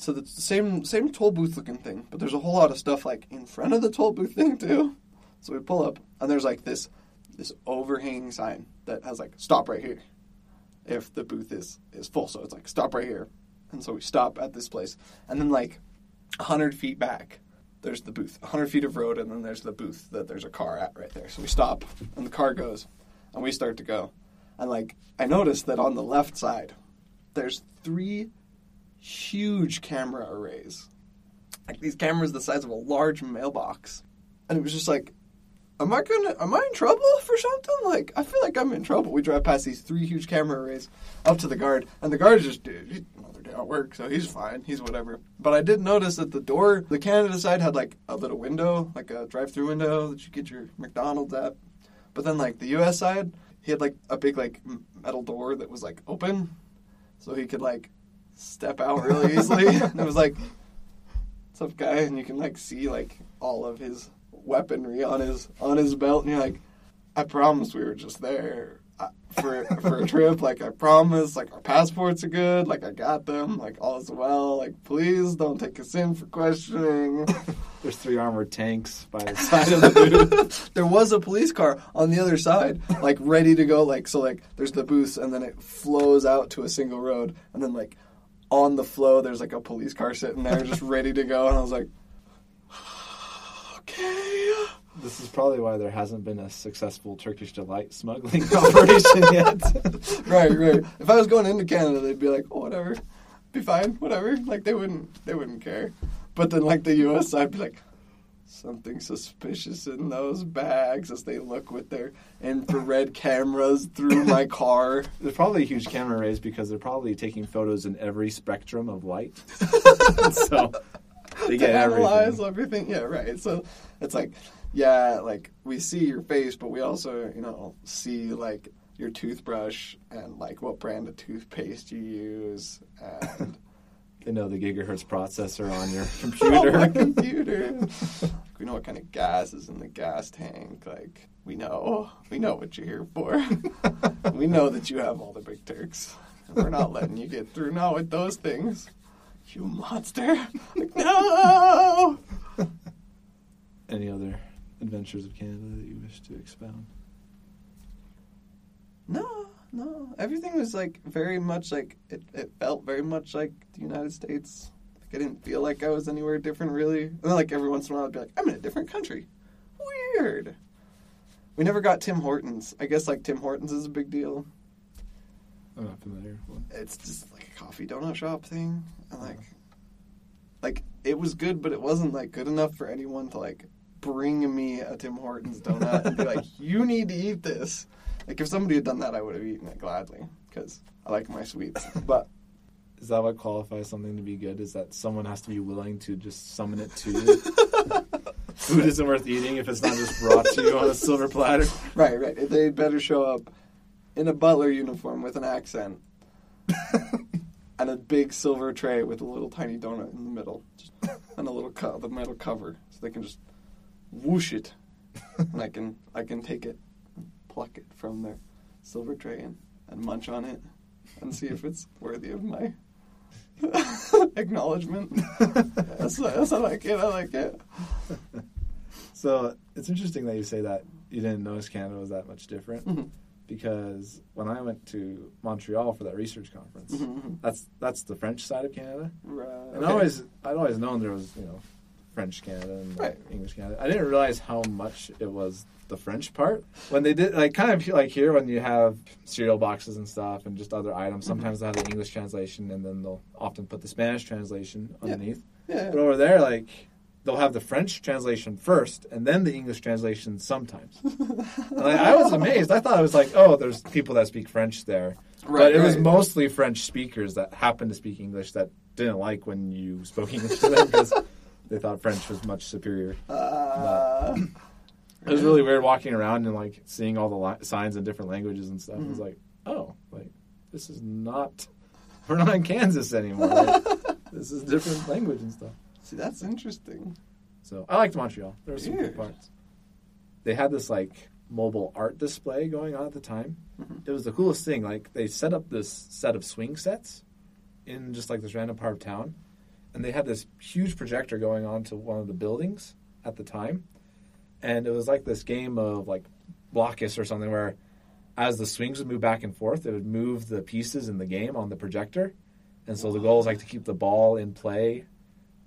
to the same same toll booth looking thing, but there's a whole lot of stuff like in front of the toll booth thing too. So we pull up and there's like this this overhanging sign that has like stop right here if the booth is is full. So it's like stop right here. And so we stop at this place. And then like hundred feet back, there's the booth. hundred feet of road and then there's the booth that there's a car at right there. So we stop and the car goes and we start to go. And like I noticed that on the left side there's three huge camera arrays. Like these cameras the size of a large mailbox. And it was just like am I gonna am I in trouble for something? Like I feel like I'm in trouble. We drive past these three huge camera arrays up to the guard, and the guard's just dude, he's another day at work, so he's fine, he's whatever. But I did notice that the door, the Canada side had like a little window, like a drive-through window that you get your McDonald's at. But then like the U.S. side, he had like a big like metal door that was like open, so he could like step out really easily. and it was like, "What's up, guy?" And you can like see like all of his weaponry on his on his belt, and you're like, "I promise we were just there for for a trip. Like I promise. Like our passports are good. Like I got them. Like all is well. Like please don't take us in for questioning." There's three armored tanks by the side of the booth. there was a police car on the other side, like ready to go. Like so, like there's the booths, and then it flows out to a single road, and then like on the flow, there's like a police car sitting there, just ready to go. And I was like, okay. This is probably why there hasn't been a successful Turkish delight smuggling operation yet. right, right. If I was going into Canada, they'd be like, oh, whatever, be fine, whatever. Like they wouldn't, they wouldn't care. But then like the U.S. side, be like, something suspicious in those bags as they look with their infrared cameras through my car. There's probably a huge camera arrays because they're probably taking photos in every spectrum of light. so they get to analyze everything. everything. Yeah, right. So it's like, yeah, like we see your face, but we also, you know, see like your toothbrush and like what brand of toothpaste you use and They know the gigahertz processor on your computer. computer. computer. we know what kind of gas is in the gas tank. Like we know, we know what you're here for. we know that you have all the big Turks. And we're not letting you get through now with those things. You monster! Like, no. Any other adventures of Canada that you wish to expound? No, No, everything was like very much like it, it felt very much like the United States. Like I didn't feel like I was anywhere different really. And then like every once in a while I'd be like, I'm in a different country. Weird. We never got Tim Hortons. I guess like Tim Hortons is a big deal. I'm not familiar. With what? It's just like a coffee donut shop thing. And uh-huh. like like it was good, but it wasn't like good enough for anyone to like bring me a Tim Hortons donut and be like, "You need to eat this." Like if somebody had done that, I would have eaten it gladly because I like my sweets. But Is that what qualifies something to be good? Is that someone has to be willing to just summon it to you? Food isn't worth eating if it's not just brought to you on a silver platter. right, right, they'd better show up in a butler uniform with an accent and a big silver tray with a little tiny donut in the middle, just, and a little co- the metal cover, so they can just whoosh it, and I can I can take it, pluck it from their silver tray and, and munch on it, and see if it's worthy of my acknowledgement. that's, that's I like it. I like it. So it's interesting that you say that you didn't notice Canada was that much different Mhm. because when I went to Montreal for that research conference, Mhm. that's that's the French side of Canada, Right. and okay. I always I'd always known there was you know French Canada and Right. English Canada. I didn't realize how much it was the French part when they did like kind of like here when you have cereal boxes and stuff and just other items. Mm-hmm. Sometimes they have the English translation and then they'll often put the Spanish translation underneath. yeah. But over there, like they'll have the French translation first and then the English translation sometimes. like, I was amazed. I thought it was like, oh, there's people that speak French there, Right, but it was mostly French speakers that happened to speak English that didn't like when you spoke English to them because they thought French was much superior. Uh, It was really weird walking around and like seeing all the li- signs in different languages and stuff. It Mm-hmm. was like, oh, like this is not. We're not in Kansas anymore. Like, this is different language and stuff. See, that's interesting. So I liked Montreal. There were some good parts. They had this like mobile art display going on at the time. Mhm. It was the coolest thing. Like they set up this set of swing sets in just like this random part of town, and they had this huge projector going on to one of the buildings at the time, and it was like this game of like Blokus or something where. As the swings would move back and forth, it would move the pieces in the game on the projector, and so the goal is like to keep the ball in play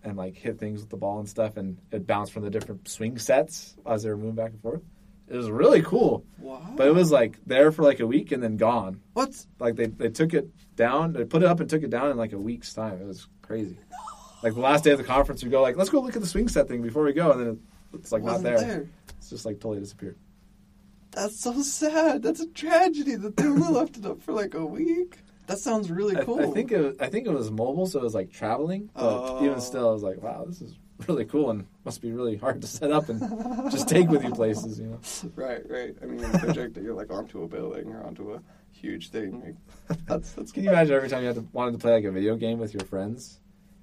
and like hit things with the ball and stuff, and it bounced from the different swing sets as they were moving back and forth. It was really cool, Wow. but it was like there for like a week and then gone. What's Like they they took it down, they put it up and took it down in like a week's time. It was crazy. Like the last day of the conference, we go like, let's go look at the swing set thing before we go, and then it's like not wasn't there. It's just like totally disappeared. That's so sad. That's a tragedy that they only left it up for like a week. That sounds really cool. I think it, I think it was mobile, so it was like traveling. But Oh. even still, I was like, wow, this is really cool and must be really hard to set up and just take with you places. You know. Right, right. I mean, you project it, you're like onto a building or onto a huge thing. Like, that's that's Can you imagine every time you had to, wanted to play like a video game with your friends,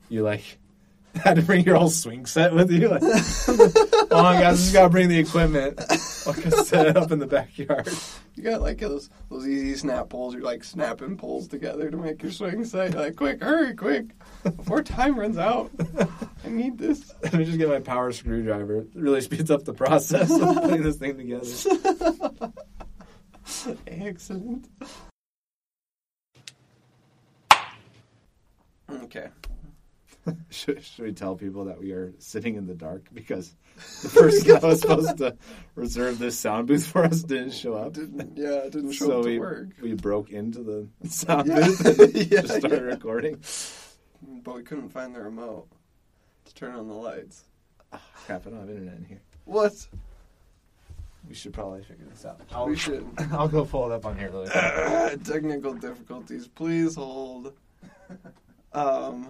you like had to bring your whole swing set with you? Like, oh my gosh, just gotta bring the equipment. I can set it up in the backyard. You got like those those easy snap poles. You're like snapping poles together to make your swing set. You're like, quick, hurry, quick, before time runs out. I need this. Let me just get my power screwdriver. It really speeds up the process of putting this thing together. Excellent. Okay. Should, should we tell people that we are sitting in the dark because the person that was supposed to reserve this sound booth for us didn't show up? Didn't yeah, it didn't show so up to we work. we broke into the sound Yeah. booth and Yeah, just started yeah. recording. But we couldn't find the remote to turn on the lights. Crap, I don't have internet in here. What? We should probably figure this out. we should. I'll go pull it up on here really quick. Technical difficulties. Please hold. Um,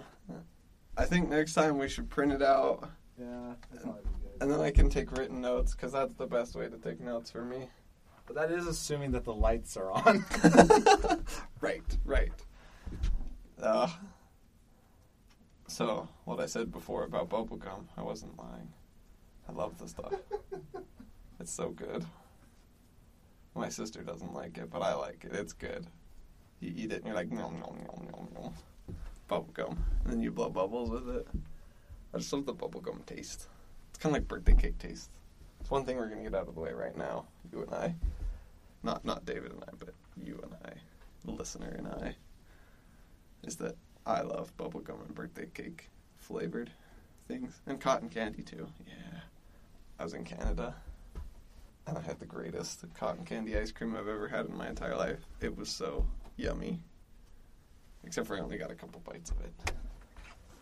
I think next time we should print it out, yeah, that's good. and then I can take written notes because that's the best way to take notes for me. But that is assuming that the lights are on. Right, right. Uh, so, what I said before about bubblegum, I wasn't lying. I love the stuff. it's so good. My sister doesn't like it, but I like it. It's good. You eat it and you're like, nom, nom, nom, nom, nom. Bubblegum. And then you blow bubbles with it. I just love the bubblegum taste. It's kind of like birthday cake taste. It's one thing we're to get out of the way right now, you and I. Not not David and I, but you and I, the listener and I, is that I love bubblegum and birthday cake flavored things and cotton candy too. Yeah. I was in Canada and I had the greatest cotton candy ice cream I've ever had in my entire life. It was so yummy. Except for I only got a couple bites of it.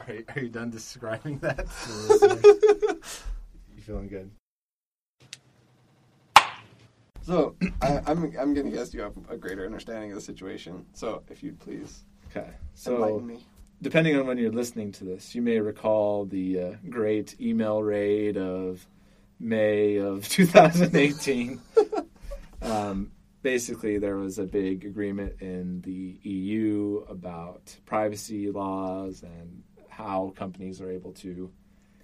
Are you, are you done describing that? to the listeners? you feeling good? So I, I'm I'm gonna guess you have a greater understanding of the situation. So if you'd please Okay. So, enlighten me. depending on when you're listening to this, you may recall the uh, great email raid of May of 2018. um, basically, there was a big agreement in the EU about privacy laws and how companies are able to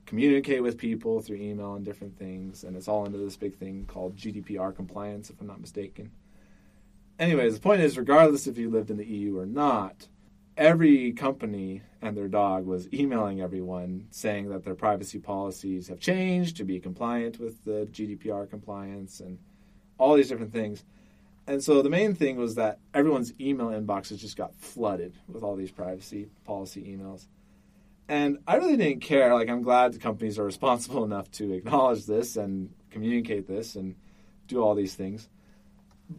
communicate with people through email and different things. And it's all into this big thing called GDPR compliance, if I'm not mistaken. Anyways, the point is, regardless if you lived in the EU or not, every company and their dog was emailing everyone saying that their privacy policies have changed to be compliant with the GDPR compliance and all these different things. And so the main thing was that everyone's email inboxes just got flooded with all these privacy policy emails. And I really didn't care. Like, I'm glad the companies are responsible enough to acknowledge this and communicate this and do all these things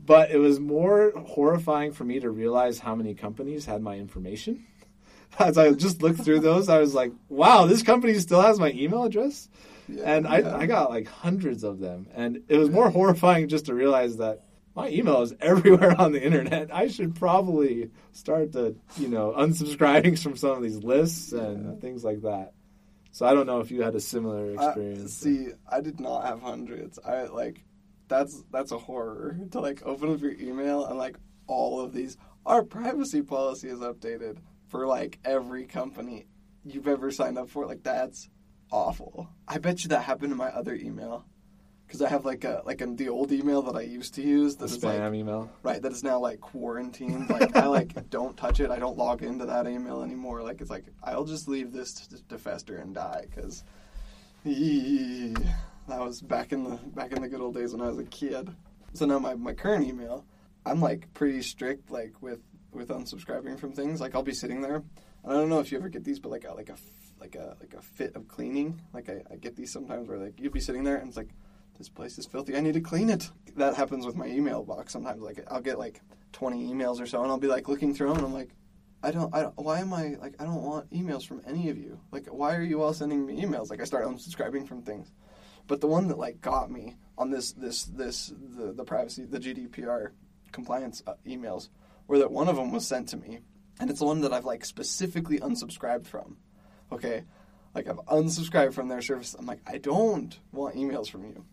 but it was more horrifying for me to realize how many companies had my information. As I just looked through those, I was like, "Wow, this company still has my email address," Yeah, and I, yeah. I got like hundreds of them. And it was more horrifying just to realize that my email is everywhere on the internet. I should probably start to, you know, unsubscribing from some of these lists and Yeah. things like that. So I don't know if you had a similar I- experience. see, I did not have hundreds. I like that's that's a horror to like open up your email and like all of these. Our privacy policy is updated for like every company you've ever signed up for. Like that's awful. I bet you that happened to my other email because I have like a like a, the old email that I used to use the is spam like email. right that is now like quarantined. Like I like don't touch it. I don't log into that email anymore. Like it's like I'll just leave this to, to fester and die because that was back in the back in the good old days when I was a kid. So now my, my current email, I'm like pretty strict like with with unsubscribing from things. Like I'll be sitting there, I don't know if you ever get these, but like a like a like a like a fit of cleaning. Like I, I get these sometimes where like you'd be sitting there and it's like this place is filthy. I need to clean it. That happens with my email box sometimes. Like I'll get like 20 emails or so, and I'll be like looking through them, and I'm like, I don't, I don't. Why am I like? I don't want emails from any of you. Like, why are you all sending me emails? Like, I start unsubscribing from things. But the one that like got me on this this this the the privacy the GDPR compliance uh, emails were that one of them was sent to me, and it's the one that I've like specifically unsubscribed from. Okay, like I've unsubscribed from their service. I'm like, I don't want emails from you.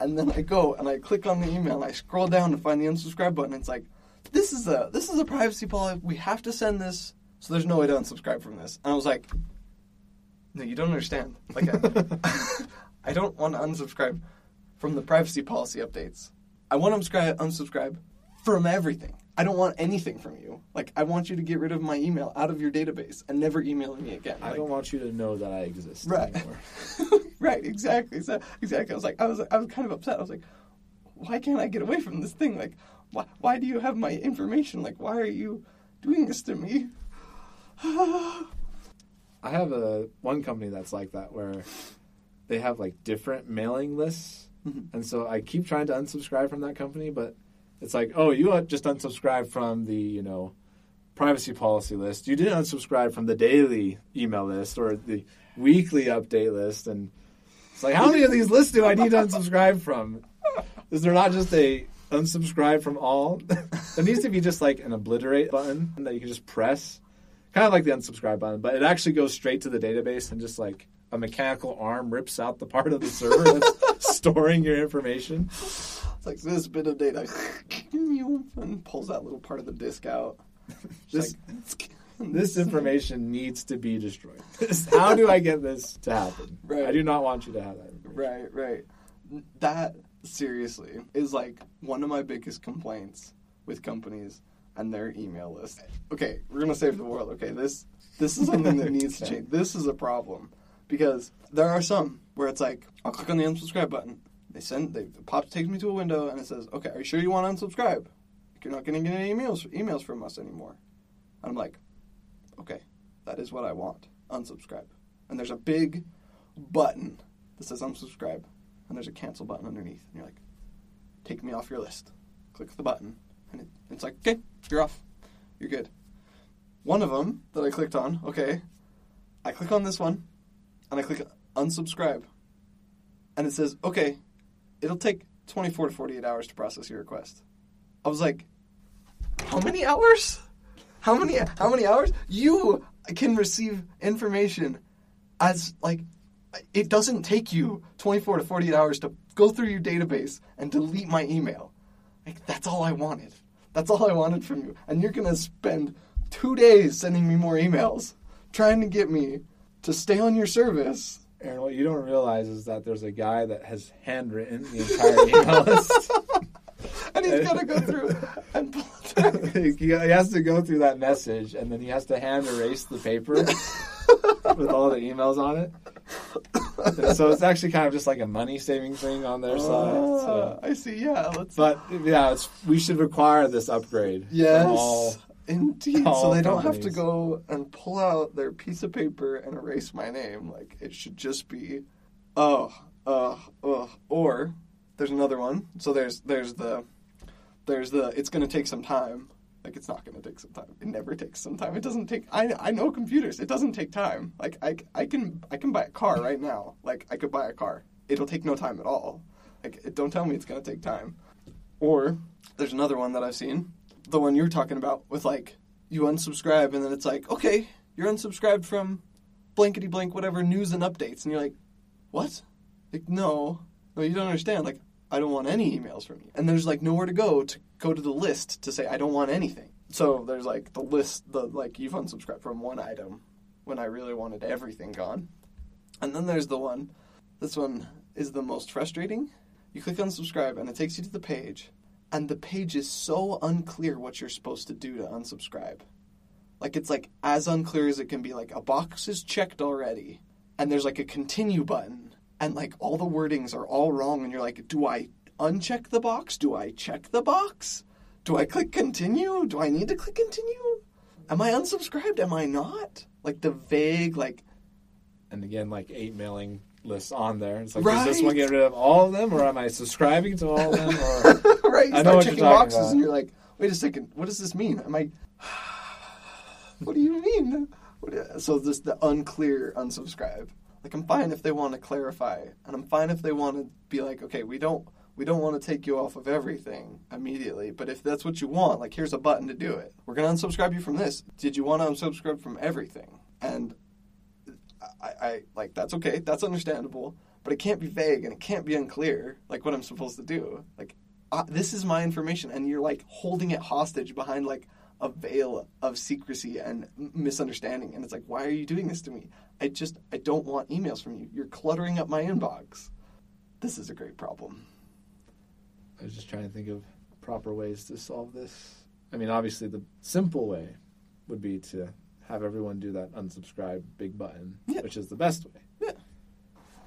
And then I go and I click on the email and I scroll down to find the unsubscribe button. It's like, this is a this is a privacy policy. We have to send this, so there's no way to unsubscribe from this. And I was like, no, you don't understand. Like, I, I don't want to unsubscribe from the privacy policy updates. I want to unsubscribe, unsubscribe from everything. I don't want anything from you. Like, I want you to get rid of my email out of your database and never email me again. I Like, don't want you to know that I exist Right. anymore. right, exactly. So, exactly. I was like, I was, I was kind of upset. I was like, why can't I get away from this thing? Like, why, why do you have my information? Like, why are you doing this to me? I have a one company that's like that where they have like different mailing lists, Mhm. and so I keep trying to unsubscribe from that company, but it's like, oh, you just unsubscribed from the you know privacy policy list. You didn't unsubscribe from the daily email list or the weekly update list, and it's like, how many of these lists do I need to unsubscribe from? Is there not just a unsubscribe from all? there needs to be just like an obliterate button that you can just press kind of like the unsubscribe button, but it actually goes straight to the database and just like a mechanical arm rips out the part of the server that's storing your information. It's like this bit of data, and pulls that little part of the disk out. This like, this information needs to be destroyed. How do I get this to happen? Right. I do not want you to have that. Right, right. That seriously is like one of my biggest complaints with companies and their email list. Okay, we're gonna save the world. Okay, this this is something that needs to change. This is a problem because there are some where it's like I'll click on the unsubscribe button. They send they pops takes me to a window and it says, "Okay, are you sure you want to unsubscribe?" you're not going to get any emails emails from us anymore. And I'm like, okay, that is what I want. Unsubscribe. And there's a big button that says unsubscribe, and there's a cancel button underneath. And you're like, take me off your list. Click the button, and it, it's like, okay, you're off. You're good. One of them that I clicked on, okay, I click on this one, and I click unsubscribe, and it says, okay, it'll take 24 to 48 hours to process your request. I was like, how many hours? How many how many hours? You can receive information as like it doesn't take you 24 to 48 hours to go through your database and delete my email. Like that's all I wanted. That's all I wanted from you. And you're going to spend 2 days sending me more emails trying to get me to stay on your service. Aaron, what you don't realize is that there's a guy that has handwritten the entire email list. and he's got to go through and pull he has to go through that message, and then he has to hand erase the paper with all the emails on it. And so it's actually kind of just like a money saving thing on their side. So. Ah, I see. Yeah, let's. But yeah, it's, we should require this upgrade. Yes, all- indeed. all So they don't have to go and pull out their piece of paper and erase my name. Like it should just be, oh, uh, uh. Or there's another one. So there's there's the there's the it's going to take some time. Like it's not going to take some time. It never takes some time. It doesn't take. I I know computers. It doesn't take time. Like I I can I can buy a car right now. Like I could buy a car. It'll take no time at all. Like it, don't tell me it's going to take time. Or there's another one that I've seen, the one you're talking about with like you unsubscribe and then it's like, okay, you're unsubscribed from blankety blank whatever news and updates, and you're like, what? Like no, no, you don't understand. Like I don't want any emails from you, and there's like nowhere to go to go to the list to say I don't want anything. So there's like the list, the like you've unsubscribed from one item when I really wanted everything gone, and then there's the one. This one is the most frustrating. You click unsubscribe and it takes you to the page, and the page is so unclear what you're supposed to do to unsubscribe. Like it's like as unclear as it can be. Like a box is checked already, and there's like a continue button, and like all the wordings are all wrong, and you're like, do I uncheck the box? Do I check the box? Do I click continue? Do I need to click continue? Am I unsubscribed? Am I not? Like the vague, like and again, like eight mailing lists on there. It's like, does this one get rid of all of them, or am I subscribing to all of them? Or right? You I start know what you're checking talking boxes, about. and you're like, wait a second, what does this mean? Am I? what do you mean? What, so this the unclear unsubscribe. Like I'm fine if they want to clarify, and I'm fine if they want to be like, okay, we don't we don't want to take you off of everything immediately, but if that's what you want, like here's a button to do it. We're gonna unsubscribe you from this. Did you want to unsubscribe from everything? And I, I like that's okay, that's understandable, but it can't be vague and it can't be unclear, like what I'm supposed to do. Like uh, this is my information, and you're like holding it hostage behind like a veil of secrecy and misunderstanding, and it's like, why are you doing this to me? I just I don't want emails from you. You're cluttering up my inbox. This is a great problem. I was just trying to think of proper ways to solve this. I mean, obviously, the simple way would be to have everyone do that unsubscribe big button, Yeah. which is the best way. Yeah.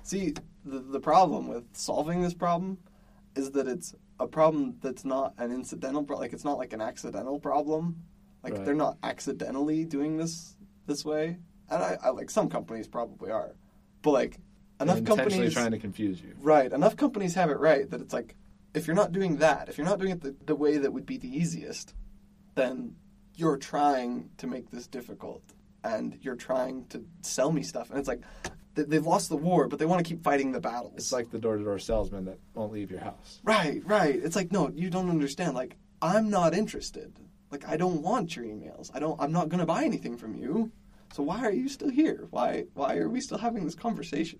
See, the the problem with solving this problem is that it's a problem that's not an incidental pro- like it's not like an accidental problem. Like Right. they're not accidentally doing this this way. And I, I like some companies probably are. But like enough intentionally companies trying to confuse you. Right. Enough companies have it right that it's like if you're not doing that, if you're not doing it the, the way that would be the easiest, then you're trying to make this difficult and you're trying to sell me stuff. And it's like they've lost the war, but they want to keep fighting the battles. It's like the door to door salesman that won't leave your house. right, right. It's like no, you don't understand. Like I'm not interested. Like I don't want your emails. I don't. I'm not going to buy anything from you. So why are you still here? Why why are we still having this conversation?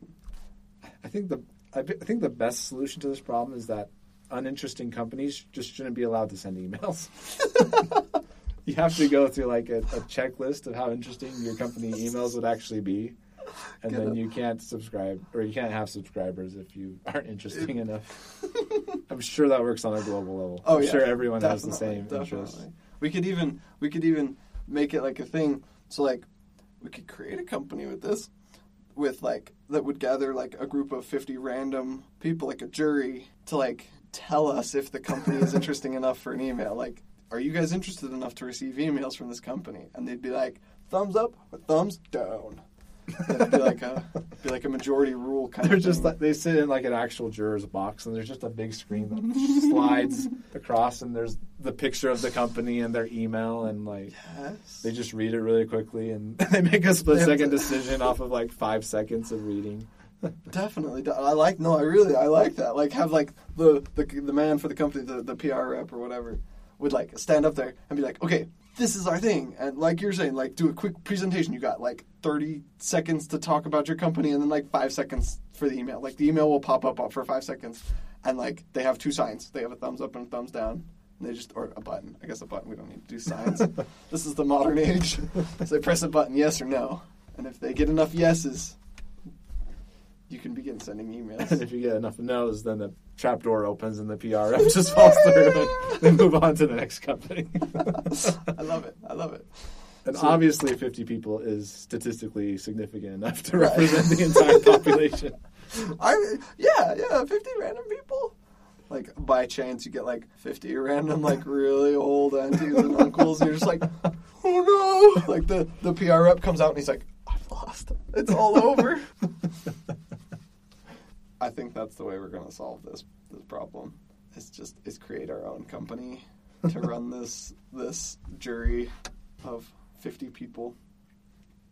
I think the I think the best solution to this problem is that uninteresting companies just shouldn't be allowed to send emails. you have to go through like a, a checklist of how interesting your company emails would actually be, and Get then it. you can't subscribe or you can't have subscribers if you aren't interesting enough. I'm sure that works on a global level. Oh I'm yeah, sure everyone has the same definitely. interests. We could even we could even make it like a thing. So like we could create a company with this, with like that would gather like a group of fifty random people, like a jury, to like tell us if the company is interesting enough for an email. Like, "Are you guys interested enough to receive emails from this company?" And they'd be like, "Thumbs up or thumbs down." It'd be like a be like a majority rule kind They're of. just thing. like they sit in like an actual juror's box, and there's just a big screen that slides across, and there's the picture of the company and their email, and like yes. they just read it really quickly, and they make a split second decision off of like five seconds of reading. Definitely, I like. No, I really, I like that. Like, have like the the, the man for the company, the, the PR rep or whatever, would like stand up there and be like, "Okay, this is our thing," and like you're saying, like do a quick presentation. You got like 30 seconds to talk about your company, and then like five seconds for the email. Like the email will pop up for five seconds, and like they have two signs. They have a thumbs up and a thumbs down. And they just or a button. I guess a button. We don't need to do signs. this is the modern age. so they press a button, yes or no, and if they get enough yeses. You can begin sending emails. And if you get enough no's, then the trap door opens and the PR rep just falls through, and they move on to the next company. I love it. I love it. And So- obviously, 50 people is statistically significant enough to Right. represent the entire population. I yeah yeah fifty random people. Like by chance you get like fifty random like really old aunties and uncles. And you're just like, oh no! Like the the PR rep comes out and he's like, I've lost. It's all over. I think that's the way we're gonna solve this this problem. It's just is create our own company to run this this jury of fifty people.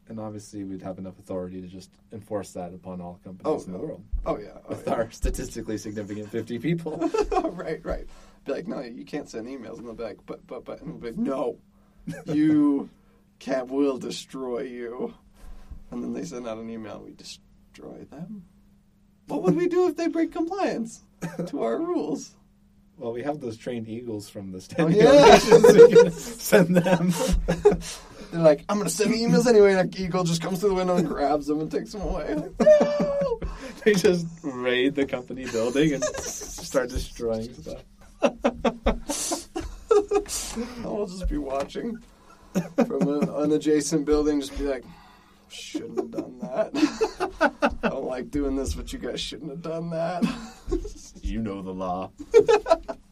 And obviously, we'd have enough authority to just enforce that upon all companies Oh, in the world. Oh yeah. Oh, With yeah. our statistically significant 50 people. right, right. Be like, no, you can't send emails. And they'll be like, but, but, but. And we'll be like, no, you can't, will destroy you. And then they send out an email and we destroy them. What would we do if they break compliance to our rules? Well, we have those trained eagles from the oh, standing yeah. ovations. We can send them. They're like, I'm going to send the emails anyway. And an eagle just comes through the window and grabs them and takes them away. Like, no! they just raid the company building and start destroying stuff. We'll just be watching from a, an adjacent building, just be like, shouldn't have done that. I don't like doing this, but you guys shouldn't have done that. You know the law.